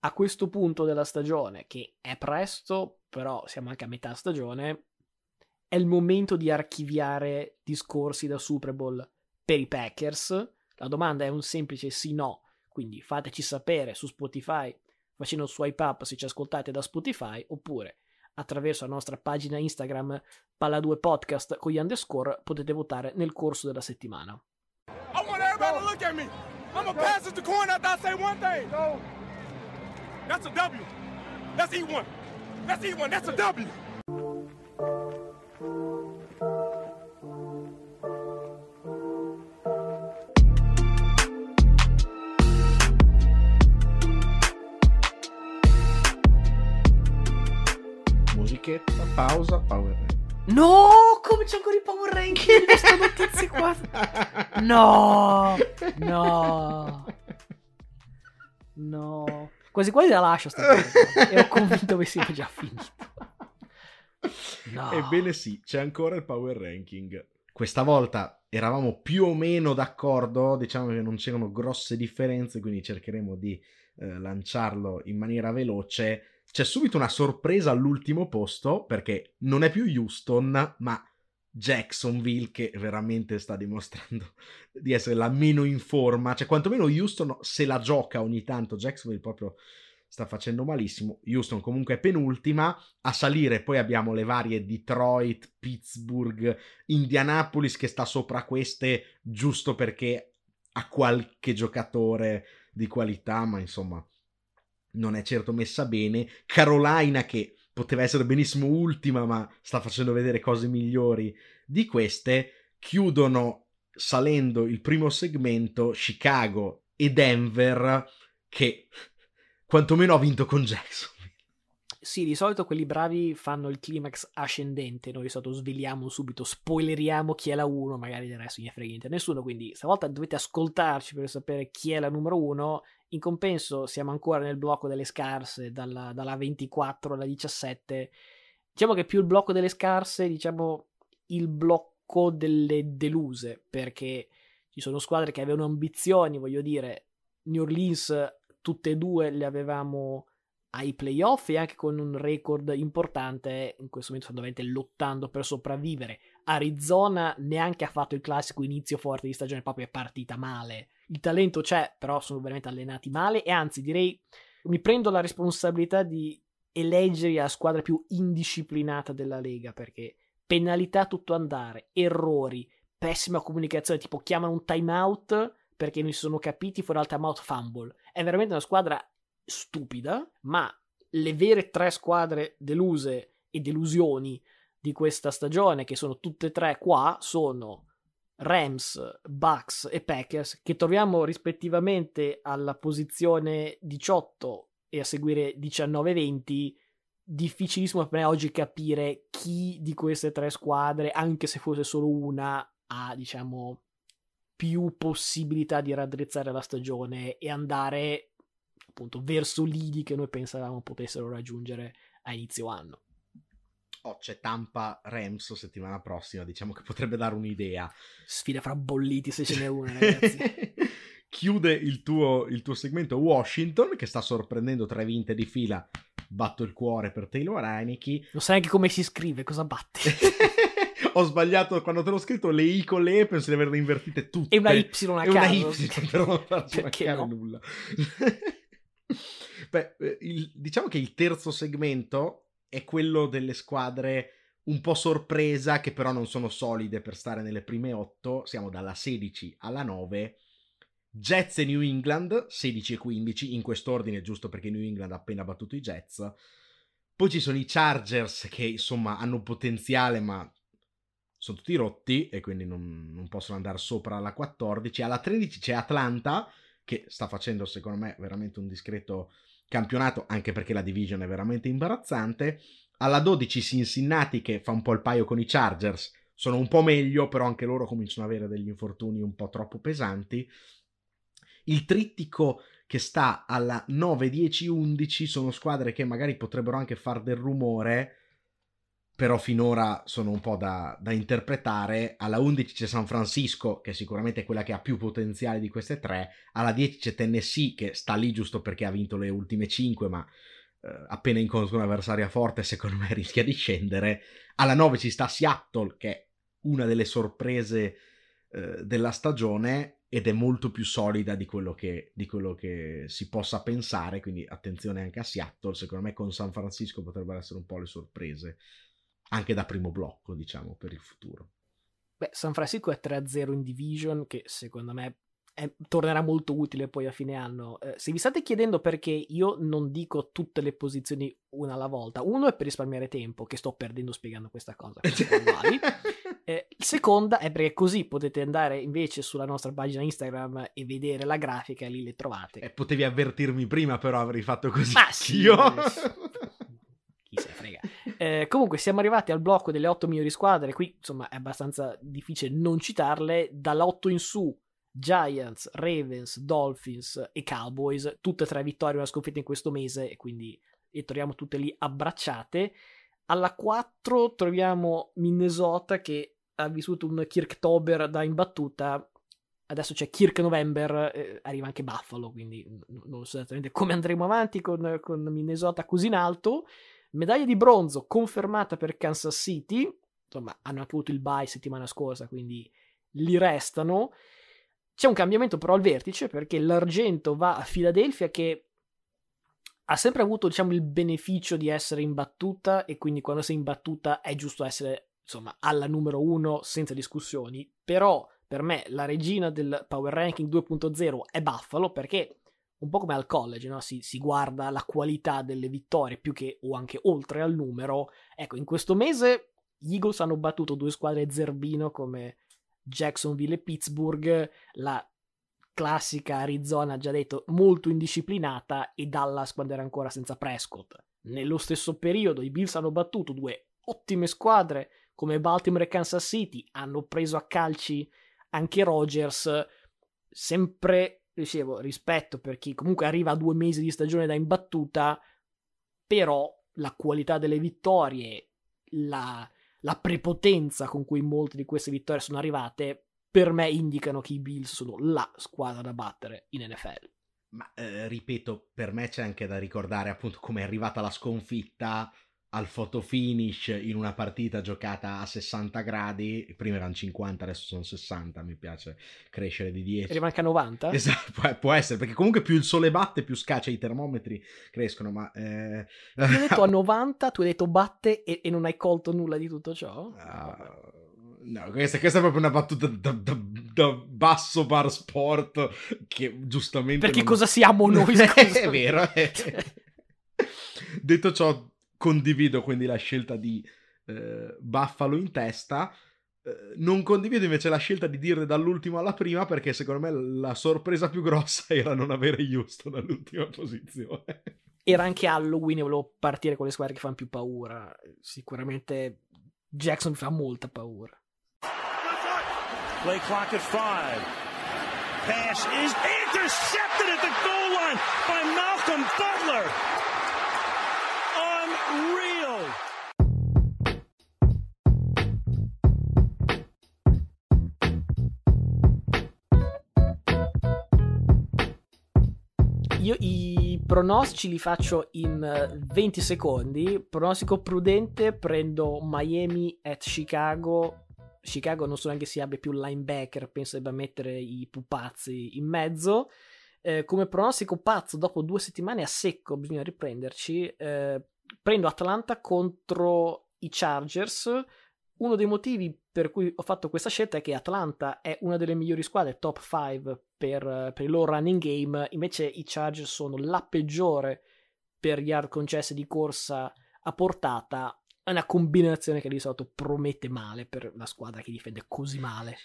Speaker 2: a questo punto della stagione, che è presto, però siamo anche a metà stagione, è il momento di archiviare discorsi da Super Bowl per i Packers. La domanda è un semplice sì no, quindi fateci sapere su Spotify facendo swipe up se ci ascoltate da Spotify oppure attraverso la nostra pagina Instagram Palla2 Podcast con gli underscore potete votare nel corso della settimana. I want everybody to look at me. I'm gonna pass it to corn after I say one thing. That's a W. Let's eat one. Let's eat one. That's a W.
Speaker 1: pausa, Power Ranking.
Speaker 2: No, come c'è ancora il Power Ranking di questa notizia qua? [laughs] No, no, no. Quasi quasi la lascio sta cosa. Ero convinto che sia già finito.
Speaker 1: No. Ebbene sì, c'è ancora il Power Ranking. Questa volta eravamo più o meno d'accordo, diciamo che non c'erano grosse differenze, quindi cercheremo di eh, lanciarlo in maniera veloce c'è subito una sorpresa all'ultimo posto perché non è più Houston, ma Jacksonville che veramente sta dimostrando [laughs] di essere la meno in forma, cioè quantomeno Houston se la gioca ogni tanto, Jacksonville proprio sta facendo malissimo, Houston comunque è penultima, a salire poi abbiamo le varie Detroit, Pittsburgh, Indianapolis che sta sopra queste giusto perché ha qualche giocatore di qualità, ma insomma non è certo messa bene. Carolina che poteva essere benissimo ultima, ma sta facendo vedere cose migliori di queste. Chiudono salendo il primo segmento Chicago e Denver che quantomeno ha vinto con Jackson.
Speaker 2: Sì, di solito quelli bravi fanno il climax ascendente, noi di solito sveliamo subito, spoileriamo chi è la 1, magari del resto ne frega niente nessuno, quindi stavolta dovete ascoltarci per sapere chi è la numero 1 in compenso siamo ancora nel blocco delle scarse, dalla, dalla 24 alla 17. Diciamo che più il blocco delle scarse, diciamo il blocco delle deluse, perché ci sono squadre che avevano ambizioni, voglio dire, New Orleans tutte e due le avevamo ai playoff e anche con un record importante, in questo momento stanno veramente lottando per sopravvivere. Arizona neanche ha fatto il classico inizio forte di stagione, proprio è partita male il talento c'è, però sono veramente allenati male e anzi direi mi prendo la responsabilità di eleggere la squadra più indisciplinata della Lega perché penalità tutto andare, errori, pessima comunicazione, tipo chiamano un timeout perché non si sono capiti fuori dal timeout fumble. È veramente una squadra stupida, ma le vere tre squadre deluse e delusioni di questa stagione, che sono tutte e tre qua, sono Rams, Bucks e Packers che troviamo rispettivamente alla posizione 18 e a seguire 19-20 difficilissimo per me oggi capire chi di queste tre squadre anche se fosse solo una ha diciamo più possibilità di raddrizzare la stagione e andare appunto verso lidi che noi pensavamo potessero raggiungere a inizio anno
Speaker 1: Oh, c'è Tampa Rams settimana prossima, diciamo che potrebbe dare un'idea.
Speaker 2: Sfida fra bolliti se ce n'è una, [laughs] ragazzi.
Speaker 1: Chiude il tuo, il tuo segmento Washington, che sta sorprendendo tre vinte di fila. Batto il cuore per Taylor Heineke.
Speaker 2: Non sai anche come si scrive, cosa batti? [laughs]
Speaker 1: Ho sbagliato quando te l'ho scritto le I con le E, penso di averle invertite tutte.
Speaker 2: E una Y a
Speaker 1: caso. una Y [laughs] per non farci mancare no? nulla. Beh, eh, il, diciamo che il terzo segmento è quello delle squadre un po' sorpresa che però non sono solide per stare nelle prime 8, siamo dalla 16 alla 9. Jets e New England 16 e 15 in quest'ordine giusto perché New England ha appena battuto i Jets. Poi ci sono i Chargers che insomma hanno potenziale ma sono tutti rotti e quindi non, non possono andare sopra alla 14. Alla 13 c'è Atlanta che sta facendo secondo me veramente un discreto campionato, anche perché la division è veramente imbarazzante. Alla 12 Cincinnati che fa un po' il paio con i Chargers, sono un po' meglio, però anche loro cominciano ad avere degli infortuni un po' troppo pesanti. Il trittico che sta alla 9, 10, 11 sono squadre che magari potrebbero anche far del rumore, però finora sono un po' da, da, interpretare. Alla 11 c'è San Francisco, che sicuramente è quella che ha più potenziale di queste tre. Alla 10 c'è Tennessee, che sta lì giusto perché ha vinto le ultime 5, ma eh, appena incontra un'avversaria forte, secondo me [laughs] rischia di scendere. Alla 9 ci sta Seattle, che è una delle sorprese eh, della stagione ed è molto più solida di quello, che, di quello che si possa pensare. Quindi attenzione anche a Seattle. Secondo me con San Francisco potrebbero essere un po' le sorprese anche da primo blocco, diciamo, per il futuro.
Speaker 2: Beh, San Francisco è 3-0 in division, che secondo me è, tornerà molto utile poi a fine anno. Eh, se vi state chiedendo perché io non dico tutte le posizioni una alla volta, uno è per risparmiare tempo, che sto perdendo spiegando questa cosa. [laughs] eh, seconda è perché così potete andare invece sulla nostra pagina Instagram e vedere la grafica lì le trovate.
Speaker 1: Eh, potevi avvertirmi prima, però avrei fatto così. Ma sì, io.
Speaker 2: chi se ne frega. Eh, comunque siamo arrivati al blocco delle otto migliori squadre, qui insomma è abbastanza difficile non citarle, dall'8 in su Giants, Ravens, Dolphins e Cowboys, tutte e tre vittorie e una sconfitta in questo mese e quindi le troviamo tutte lì abbracciate. Alla 4 troviamo Minnesota che ha vissuto un Kirktober da imbattuta. Adesso c'è Kirk November, eh, arriva anche Buffalo, quindi non so esattamente come andremo avanti con, con Minnesota così in alto. Medaglia di bronzo confermata per Kansas City, insomma hanno anche avuto il bye settimana scorsa, quindi li restano. C'è un cambiamento però al vertice perché l'argento va a Philadelphia che ha sempre avuto diciamo, il beneficio di essere imbattuta e quindi quando sei imbattuta è giusto essere insomma alla numero uno senza discussioni. Però per me la regina del Power Ranking 2.0 è Buffalo perché un po' come al college, no? si, si, guarda la qualità delle vittorie più che o anche oltre al numero. Ecco, in questo mese gli Eagles hanno battuto due squadre zerbino come Jacksonville e Pittsburgh, la classica Arizona, già detto, molto indisciplinata e Dallas quando era ancora senza Prescott. Nello stesso periodo i Bills hanno battuto due ottime squadre come Baltimore e Kansas City, hanno preso a calci anche Rogers, sempre, dicevo, rispetto per chi comunque arriva a due mesi di stagione da imbattuta, però la qualità delle vittorie, la, la prepotenza con cui molte di queste vittorie sono arrivate per me indicano che i Bills sono la squadra da battere in NFL.
Speaker 1: Ma eh, ripeto, per me c'è anche da ricordare appunto come è arrivata la sconfitta al photo finish in una partita giocata a 60 gradi, prima erano 50, adesso sono 60, mi piace crescere di 10.
Speaker 2: Arriva anche a 90?
Speaker 1: Esatto, può, può, essere, perché comunque più il sole batte, più scaccia i termometri crescono, ma... Eh...
Speaker 2: Io ho detto [laughs] a 90, tu hai detto batte e, e non hai colto nulla di tutto ciò? Uh,
Speaker 1: No, questa, questa, è proprio una battuta da, da, da, basso bar sport che giustamente...
Speaker 2: Perché non... cosa siamo noi? [laughs]
Speaker 1: è vero. È... [laughs] Detto ciò, condivido quindi la scelta di eh, Buffalo in testa. Eh, non condivido invece la scelta di dire dall'ultimo alla prima perché secondo me la sorpresa più grossa [laughs] era non avere Houston all'ultima posizione.
Speaker 2: Era anche Halloween e volevo partire con le squadre che fanno più paura. Sicuramente Jackson fa molta paura. Play clock at five. Pass is intercepted at the goal line by Malcolm Butler. Unreal. Io i pronostici li faccio in 20 secondi. Pronostico prudente, prendo Miami at Chicago Chicago non so neanche se abbia più linebacker, penso debba mettere i pupazzi in mezzo. Eh, come pronostico pazzo, dopo due settimane a secco bisogna riprenderci. Eh, prendo Atlanta contro i Chargers. Uno dei motivi per cui ho fatto questa scelta è che Atlanta è una delle migliori squadre top 5 per, per il loro running game, invece i Chargers sono la peggiore per yard concesse di corsa a portata è una combinazione che di solito promette male per la squadra che difende così male.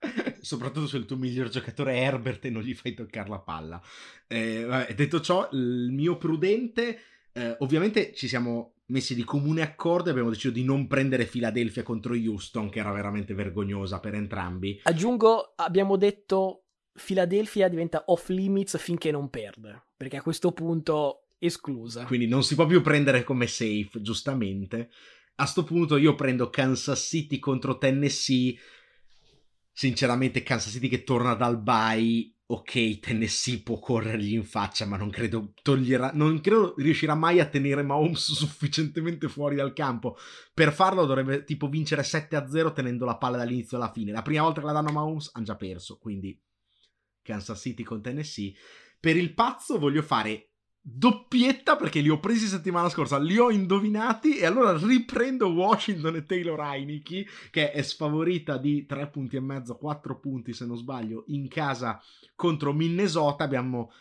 Speaker 2: [laughs]
Speaker 1: Soprattutto se il tuo miglior giocatore è Herbert e non gli fai toccare la palla. Eh, vabbè, detto ciò, il mio prudente, eh, ovviamente ci siamo messi di comune accordo e abbiamo deciso di non prendere Philadelphia contro Houston, che era veramente vergognosa per entrambi.
Speaker 2: Aggiungo, abbiamo detto Philadelphia diventa off limits finché non perde, perché a questo punto esclusa.
Speaker 1: Quindi non si può più prendere come safe, giustamente. A sto punto io prendo Kansas City contro Tennessee. Sinceramente, Kansas City che torna dal bye. Ok, Tennessee può corrergli in faccia, ma non credo toglierà. Non credo riuscirà mai a tenere Mahomes sufficientemente fuori dal campo. Per farlo dovrebbe tipo vincere 7-0 tenendo la palla dall'inizio alla fine. La prima volta che la danno a Mahomes hanno già perso. Quindi Kansas City con Tennessee. Per il pazzo voglio fare doppietta perché li ho presi settimana scorsa, li ho indovinati e allora riprendo Washington e Taylor Heineke che è sfavorita di 3 punti e mezzo, 4 punti se non sbaglio in casa contro Minnesota, abbiamo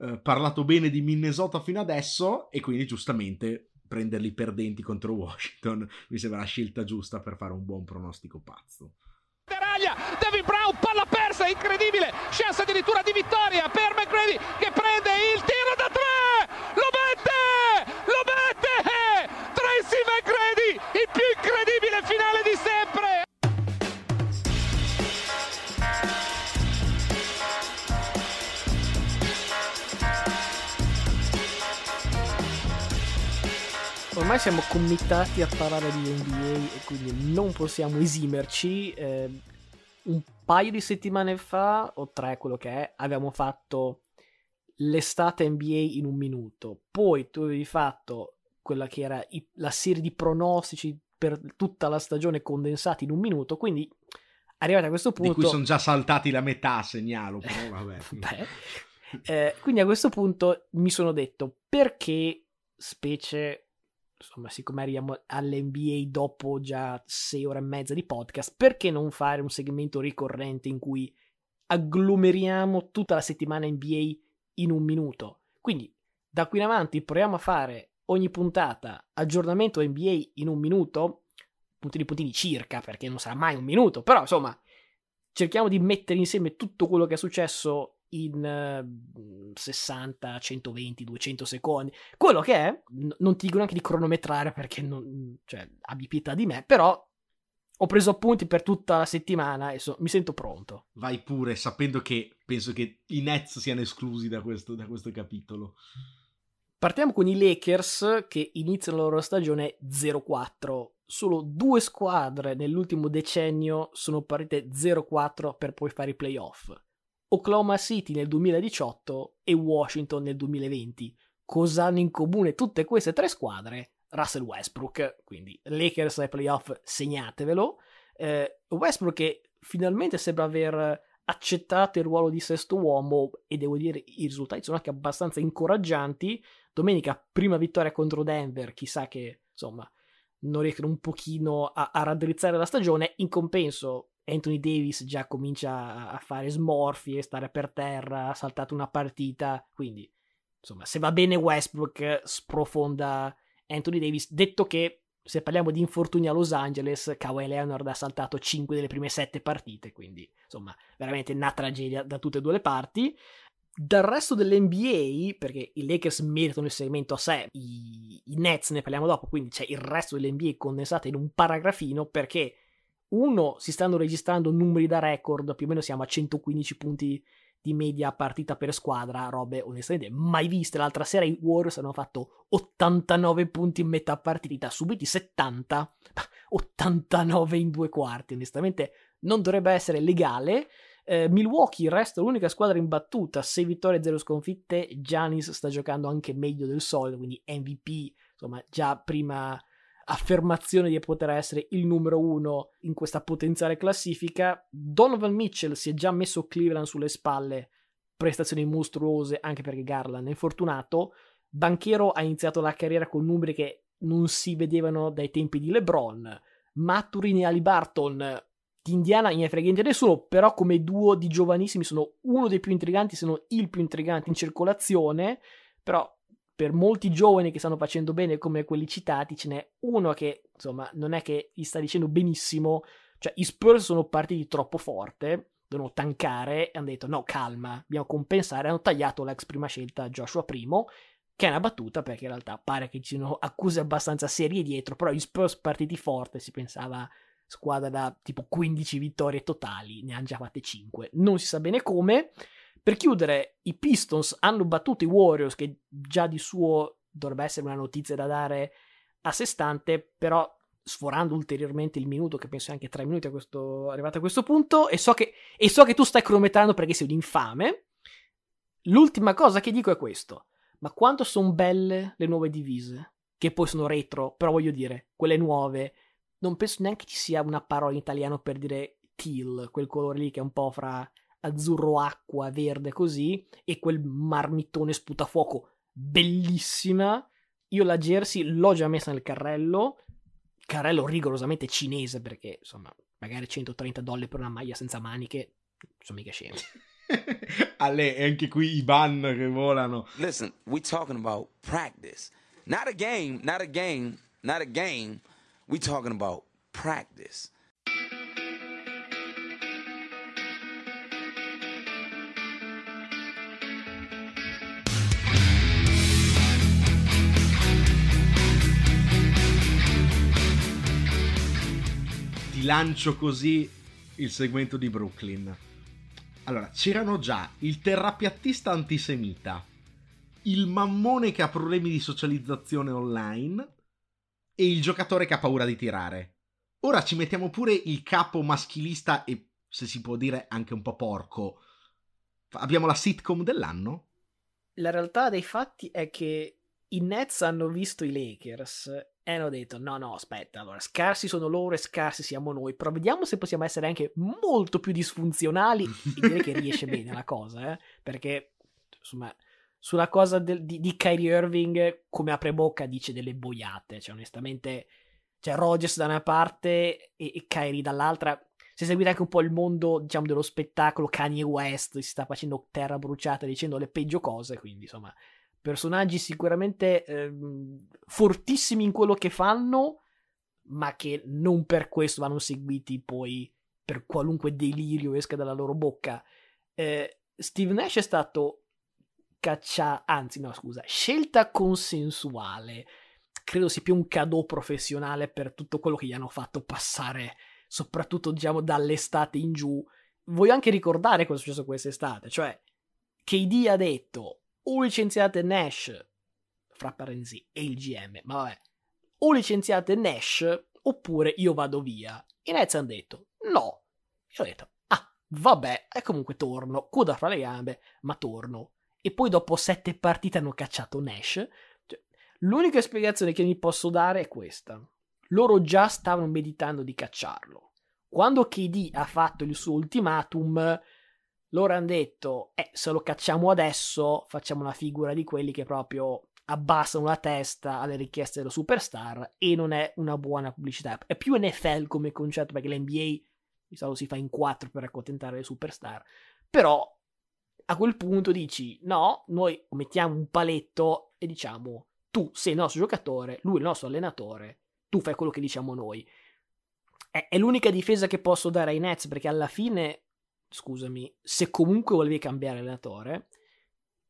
Speaker 1: eh, parlato bene di Minnesota fino adesso e quindi giustamente prenderli perdenti contro Washington mi sembra la scelta giusta per fare un buon pronostico pazzo.
Speaker 3: Teraglia, David Brown, palla persa, incredibile, chance addirittura di vittoria per McGrady che prende il tiro da tre, lo mette, lo mette, Tracy McGrady incredibile finale di sempre!
Speaker 2: Ormai siamo committati a parlare di NBA e quindi non possiamo esimerci. Eh, un paio di settimane fa, o tre quello che è, abbiamo fatto l'estate NBA in un minuto. Poi tu avevi fatto quella che era i- la serie di pronostici per tutta la stagione condensati in un minuto. Quindi, arrivati a questo punto.
Speaker 1: Di cui sono già saltati la metà, segnalo, però vabbè. [laughs]
Speaker 2: Beh, eh, quindi a questo punto mi sono detto perché, specie, insomma, siccome arriviamo all'NBA dopo già sei ore e mezza di podcast, perché non fare un segmento ricorrente in cui agglomeriamo tutta la settimana NBA in un minuto? Quindi da qui in avanti proviamo a fare ogni puntata aggiornamento NBA in un minuto, puntini puntini circa, perché non sarà mai un minuto, però insomma cerchiamo di mettere insieme tutto quello che è successo in uh, 60, 120, 200 secondi. Quello che è, n- non ti dico neanche di cronometrare perché non, cioè, abbi pietà di me, però ho preso appunti per tutta la settimana e so- mi sento pronto.
Speaker 1: Vai pure, sapendo che penso che i Nets siano esclusi da questo, da questo capitolo.
Speaker 2: Partiamo con i Lakers che iniziano la loro stagione 0-4. Solo due squadre nell'ultimo decennio sono partite 0-4 per poi fare i playoff. Oklahoma City nel 2018 e Washington nel 2020. Cosa hanno in comune tutte queste tre squadre? Russell Westbrook, quindi Lakers ai playoff segnatevelo. Eh, Westbrook che finalmente sembra aver accettato il ruolo di sesto uomo e devo dire i risultati sono anche abbastanza incoraggianti. Domenica prima vittoria contro Denver, chissà che insomma non riescono un pochino a, a raddrizzare la stagione. In compenso Anthony Davis già comincia a fare smorfie, stare per terra, ha saltato una partita, quindi insomma se va bene Westbrook sprofonda Anthony Davis, detto che se parliamo di infortuni a Los Angeles, Kawhi Leonard ha saltato 5 delle prime 7 partite, quindi insomma veramente una tragedia da tutte e due le parti. Dal resto dell'NBA, perché i Lakers meritano il segmento a sé, i, i Nets ne parliamo dopo, quindi c'è il resto dell'NBA condensato in un paragrafino perché uno, si stanno registrando numeri da record, più o meno siamo a 115 punti di media partita per squadra, robe onestamente mai viste. L'altra sera i Warriors hanno fatto 89 punti in metà partita, subiti 70, 89 in due quarti, onestamente non dovrebbe essere legale. Eh, Milwaukee resta l'unica squadra imbattuta, 6 vittorie e 0 sconfitte. Giannis sta giocando anche meglio del solito, quindi MVP, insomma, già prima affermazione di poter essere il numero uno in questa potenziale classifica. Donovan Mitchell si è già messo Cleveland sulle spalle, prestazioni mostruose anche perché Garland è infortunato. Banchero ha iniziato la carriera con numeri che non si vedevano dai tempi di LeBron. Maturin e Ali Barton di Indiana non ne frega nessuno, però come duo di giovanissimi sono uno dei più intriganti, se non il più intrigante in circolazione, però per molti giovani che stanno facendo bene come quelli citati, ce n'è uno che insomma non è che gli sta dicendo benissimo, cioè i Spurs sono partiti troppo forte, devono tankare e hanno detto no calma, dobbiamo compensare, hanno tagliato l'ex prima scelta Joshua Primo, che è una battuta perché in realtà pare che ci siano accuse abbastanza serie dietro, però gli Spurs partiti forte si pensava squadra da tipo 15 vittorie totali, ne hanno già fatte 5, non si sa bene come. Per chiudere, i Pistons hanno battuto i Warriors, che già di suo dovrebbe essere una notizia da dare a sé stante, però sforando ulteriormente il minuto, che penso anche tre minuti a questo, arrivato a questo punto, e so, che, e so che tu stai cronometrando perché sei un infame. L'ultima cosa che dico è questo. Ma quanto sono belle le nuove divise? Che poi sono retro, però voglio dire, quelle nuove. Non penso neanche ci sia una parola in italiano per dire teal, quel colore lì che è un po' fra azzurro acqua, verde così, e quel marmitone sputafuoco bellissima. Io la jersey l'ho già messa nel carrello, carrello rigorosamente cinese perché insomma magari 130 dollari per una maglia senza maniche, sono mica scemi. [laughs]
Speaker 1: Ale, e anche qui i ban che volano.
Speaker 4: Listen, we talking about practice. Not a game, not a game, not a game. We talking about practice.
Speaker 1: Lancio così il segmento di Brooklyn. Allora, c'erano già il terrapiattista antisemita, il mammone che ha problemi di socializzazione online e il giocatore che ha paura di tirare. Ora ci mettiamo pure il capo maschilista e, se si può dire, anche un po' porco. Abbiamo la sitcom dell'anno?
Speaker 2: La realtà dei fatti è che i Nets hanno visto i Lakers e hanno detto no no aspetta allora scarsi sono loro e scarsi siamo noi però vediamo se possiamo essere anche molto più disfunzionali e direi che riesce bene la cosa eh? perché insomma sulla cosa del, di, di Kyrie Irving come apre bocca dice delle boiate cioè onestamente c'è Rogers da una parte e, e Kyrie dall'altra se seguite anche un po' il mondo diciamo dello spettacolo Kanye West si sta facendo terra bruciata dicendo le peggio cose quindi insomma personaggi sicuramente eh, fortissimi in quello che fanno, ma che non per questo vanno seguiti poi per qualunque delirio esca dalla loro bocca. Eh, Steve Nash è stato cacciato, anzi no scusa, scelta consensuale. Credo sia più un cadeau professionale per tutto quello che gli hanno fatto passare, soprattutto diciamo dall'estate in giù. Voglio anche ricordare cosa è successo quest'estate, cioè KD ha detto o licenziate Nash, fra parentesi, e il GM, ma vabbè, o licenziate Nash oppure io vado via. I Nets hanno detto no. Io ho detto, ah, vabbè, e comunque torno, coda fra le gambe, ma torno. E poi dopo sette partite hanno cacciato Nash. Cioè, l'unica spiegazione che mi posso dare è questa. Loro già stavano meditando di cacciarlo. Quando KD ha fatto il suo ultimatum, loro hanno detto, eh, se lo cacciamo adesso facciamo una figura di quelli che proprio abbassano la testa alle richieste dello superstar e non è una buona pubblicità. È più NFL come concetto perché l'NBA di solito si fa in quattro per accontentare le superstar. Però a quel punto dici no, noi mettiamo un paletto e diciamo tu sei il nostro giocatore, lui è il nostro allenatore, tu fai quello che diciamo noi. È, è l'unica difesa che posso dare ai Nets perché alla fine scusami, se comunque volevi cambiare allenatore,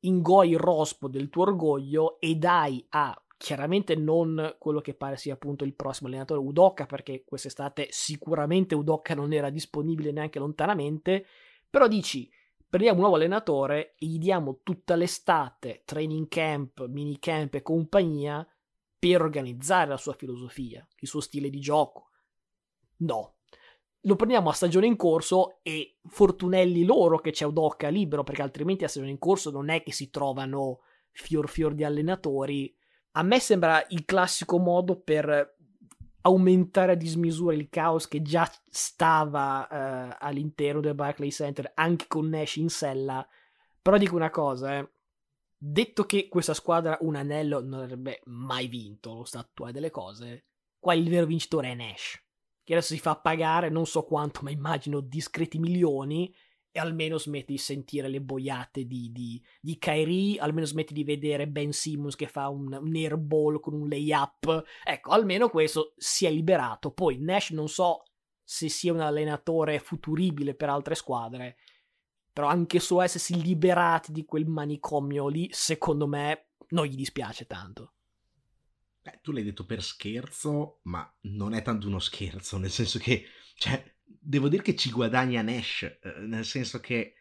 Speaker 2: ingoi il rospo del tuo orgoglio e dai a chiaramente non quello che pare sia appunto il prossimo allenatore Udoka, perché quest'estate sicuramente Udoka non era disponibile neanche lontanamente, però dici prendiamo un nuovo allenatore e gli diamo tutta l'estate, training camp, mini camp e compagnia per organizzare la sua filosofia, il suo stile di gioco. No, lo prendiamo a stagione in corso e fortunelli loro che c'è Udoka libero perché altrimenti a stagione in corso non è che si trovano fior fior di allenatori. A me sembra il classico modo per aumentare a dismisura il caos che già stava uh, all'interno del Barclays Center anche con Nash in sella. Però dico una cosa, eh. Detto che questa squadra un anello non avrebbe mai vinto lo stato attuale delle cose, qua il vero vincitore è Nash che adesso si fa pagare non so quanto, ma immagino discreti milioni, e almeno smetti di sentire le boiate di, di, di Kyrie, almeno smetti di vedere Ben Simmons che fa un, un airball con un layup. Ecco, almeno questo si è liberato. Poi Nash non so se sia un allenatore futuribile per altre squadre, però anche solo essersi liberati di quel manicomio lì, secondo me non gli dispiace tanto.
Speaker 1: Beh, tu l'hai detto per scherzo, ma non è tanto uno scherzo, nel senso che, cioè, devo dire che ci guadagna Nash, eh, nel senso che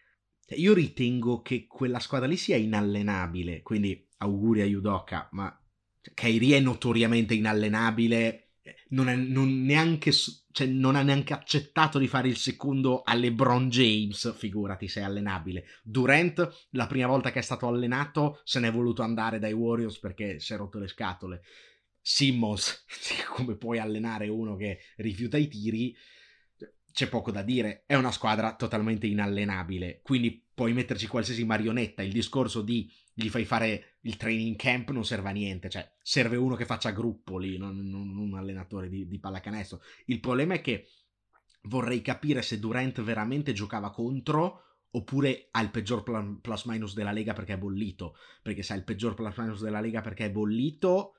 Speaker 1: cioè, io ritengo che quella squadra lì sia inallenabile, quindi auguri a Yudoka, ma cioè, Kairi è notoriamente inallenabile, eh, non, è, non, neanche, cioè, non ha neanche accettato di fare il secondo a LeBron James, figurati se è allenabile. Durant, la prima volta che è stato allenato, se n'è voluto andare dai Warriors perché si è rotto le scatole. Simmons, [laughs] come puoi allenare uno che rifiuta i tiri, c'è poco da dire, è una squadra totalmente inallenabile, quindi puoi metterci qualsiasi marionetta, il discorso di gli fai fare il training camp non serve a niente, cioè serve uno che faccia gruppo lì, non, un allenatore di, di pallacanestro. Il problema è che vorrei capire se Durant veramente giocava contro oppure ha il peggior plus minus della Lega perché è bollito, perché se ha il peggior plus minus della Lega perché è bollito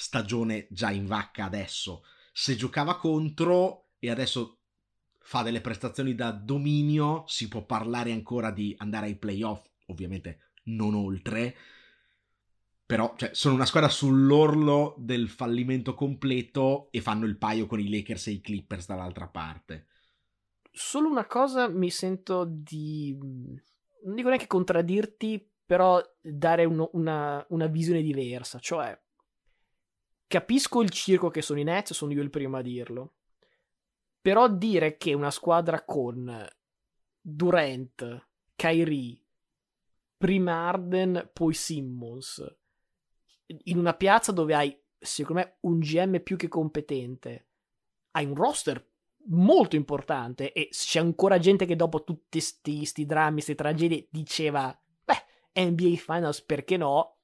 Speaker 1: stagione già in vacca adesso. Se giocava contro e adesso fa delle prestazioni da dominio, si può parlare ancora di andare ai playoff, ovviamente non oltre. però cioè, sono una squadra sull'orlo del fallimento completo e fanno il paio con i Lakers e i Clippers dall'altra parte.
Speaker 2: Solo una cosa mi sento di... non dico neanche contraddirti, però dare uno, una, una visione diversa, cioè capisco il circo che sono i Nets, sono io il primo a dirlo. Però dire che una squadra con Durant, Kyrie, prima Arden, poi Simmons, in una piazza dove hai, secondo me, un GM più che competente, hai un roster molto importante e c'è ancora gente che dopo tutti questi drammi, queste tragedie diceva, beh, NBA Finals perché no?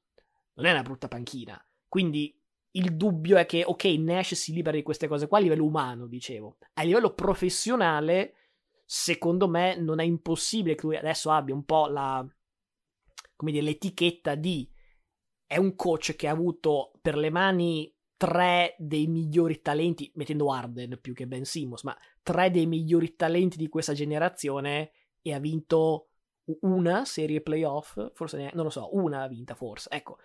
Speaker 2: Non è una brutta panchina. Quindi il dubbio è che, ok, Nash si libera di queste cose qua a livello umano, dicevo. A livello professionale, secondo me, non è impossibile che lui adesso abbia un po' la, come dire, l'etichetta di è un coach che ha avuto per le mani tre dei migliori talenti, mettendo Arden più che Ben Simmons, ma tre dei migliori talenti di questa generazione e ha vinto una serie playoff, forse neanche, non lo so, una ha vinta forse. Ecco,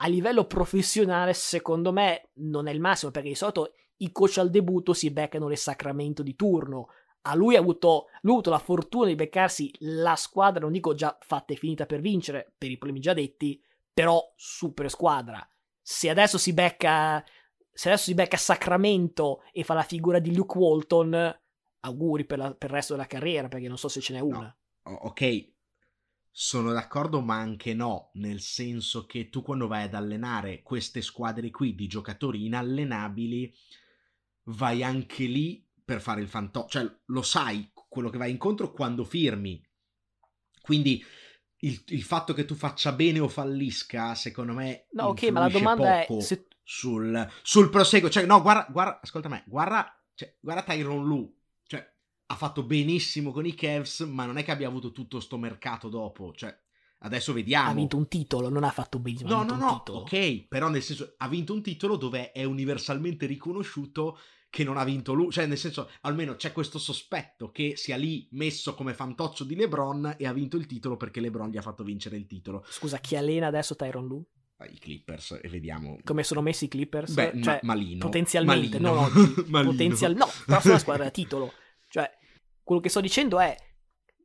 Speaker 2: a livello professionale, secondo me, non è il massimo, perché di solito i coach al debutto si beccano il sacramento di turno. A lui ha avuto, lui ha avuto la fortuna di beccarsi la squadra, non dico già fatta e finita per vincere, per i problemi già detti, però super squadra. Se adesso si becca, se adesso si becca Sacramento e fa la figura di Luke Walton, auguri per, la, per il resto della carriera, perché non so se ce n'è una.
Speaker 1: No. Ok, sono d'accordo, ma anche no, nel senso che tu quando vai ad allenare queste squadre qui di giocatori inallenabili, vai anche lì per fare il fantoccio, cioè lo sai quello che vai incontro quando firmi. Quindi il, il, fatto che tu faccia bene o fallisca, secondo me,
Speaker 2: no, ok, ma la domanda è se...
Speaker 1: sul, sul proseguo. Cioè, no, guarda, guarda, ascolta me, guarda, cioè, guarda Tyron Lu, ha fatto benissimo con i Cavs, ma non è che abbia avuto tutto sto mercato dopo, cioè adesso vediamo.
Speaker 2: Ha vinto un titolo, non ha fatto benissimo.
Speaker 1: No, no, no, ok, però nel senso ha vinto un titolo dove è universalmente riconosciuto che non ha vinto lui, cioè nel senso almeno c'è questo sospetto che sia lì messo come fantoccio di LeBron e ha vinto il titolo perché LeBron gli ha fatto vincere il titolo.
Speaker 2: Scusa, chi allena adesso Tyron Lu?
Speaker 1: I Clippers e vediamo
Speaker 2: come sono messi i Clippers
Speaker 1: Beh, cioè, ma, malino
Speaker 2: potenzialmente
Speaker 1: malino.
Speaker 2: no, no, [laughs] potenzial... no però sono una squadra da titolo [laughs] cioè quello che sto dicendo è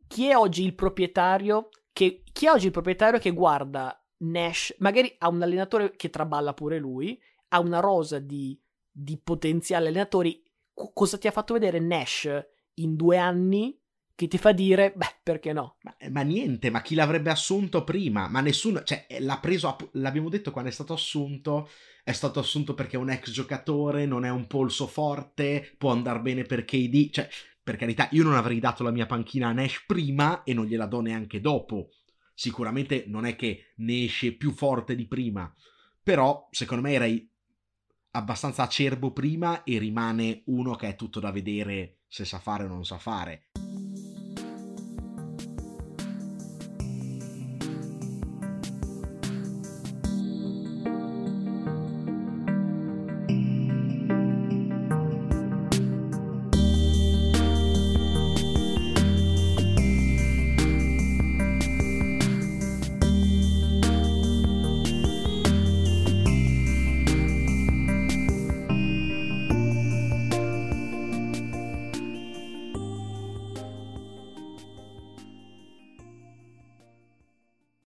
Speaker 2: chi è oggi il proprietario che, chi è oggi il proprietario che guarda Nash, magari ha un allenatore che traballa pure lui, ha una rosa di, di potenziali allenatori, C- cosa ti ha fatto vedere Nash in due anni che ti fa dire, beh, perché no?
Speaker 1: Ma, ma, niente, ma chi l'avrebbe assunto prima? Ma nessuno, cioè, l'ha preso, l'abbiamo detto quando è stato assunto, è stato assunto perché è un ex giocatore, non è un polso forte, può andare bene per KD, cioè, per carità, io non avrei dato la mia panchina a Nash prima e non gliela do neanche dopo. Sicuramente non è che ne esce più forte di prima, però secondo me era abbastanza acerbo prima e rimane uno che è tutto da vedere se sa fare o non sa fare.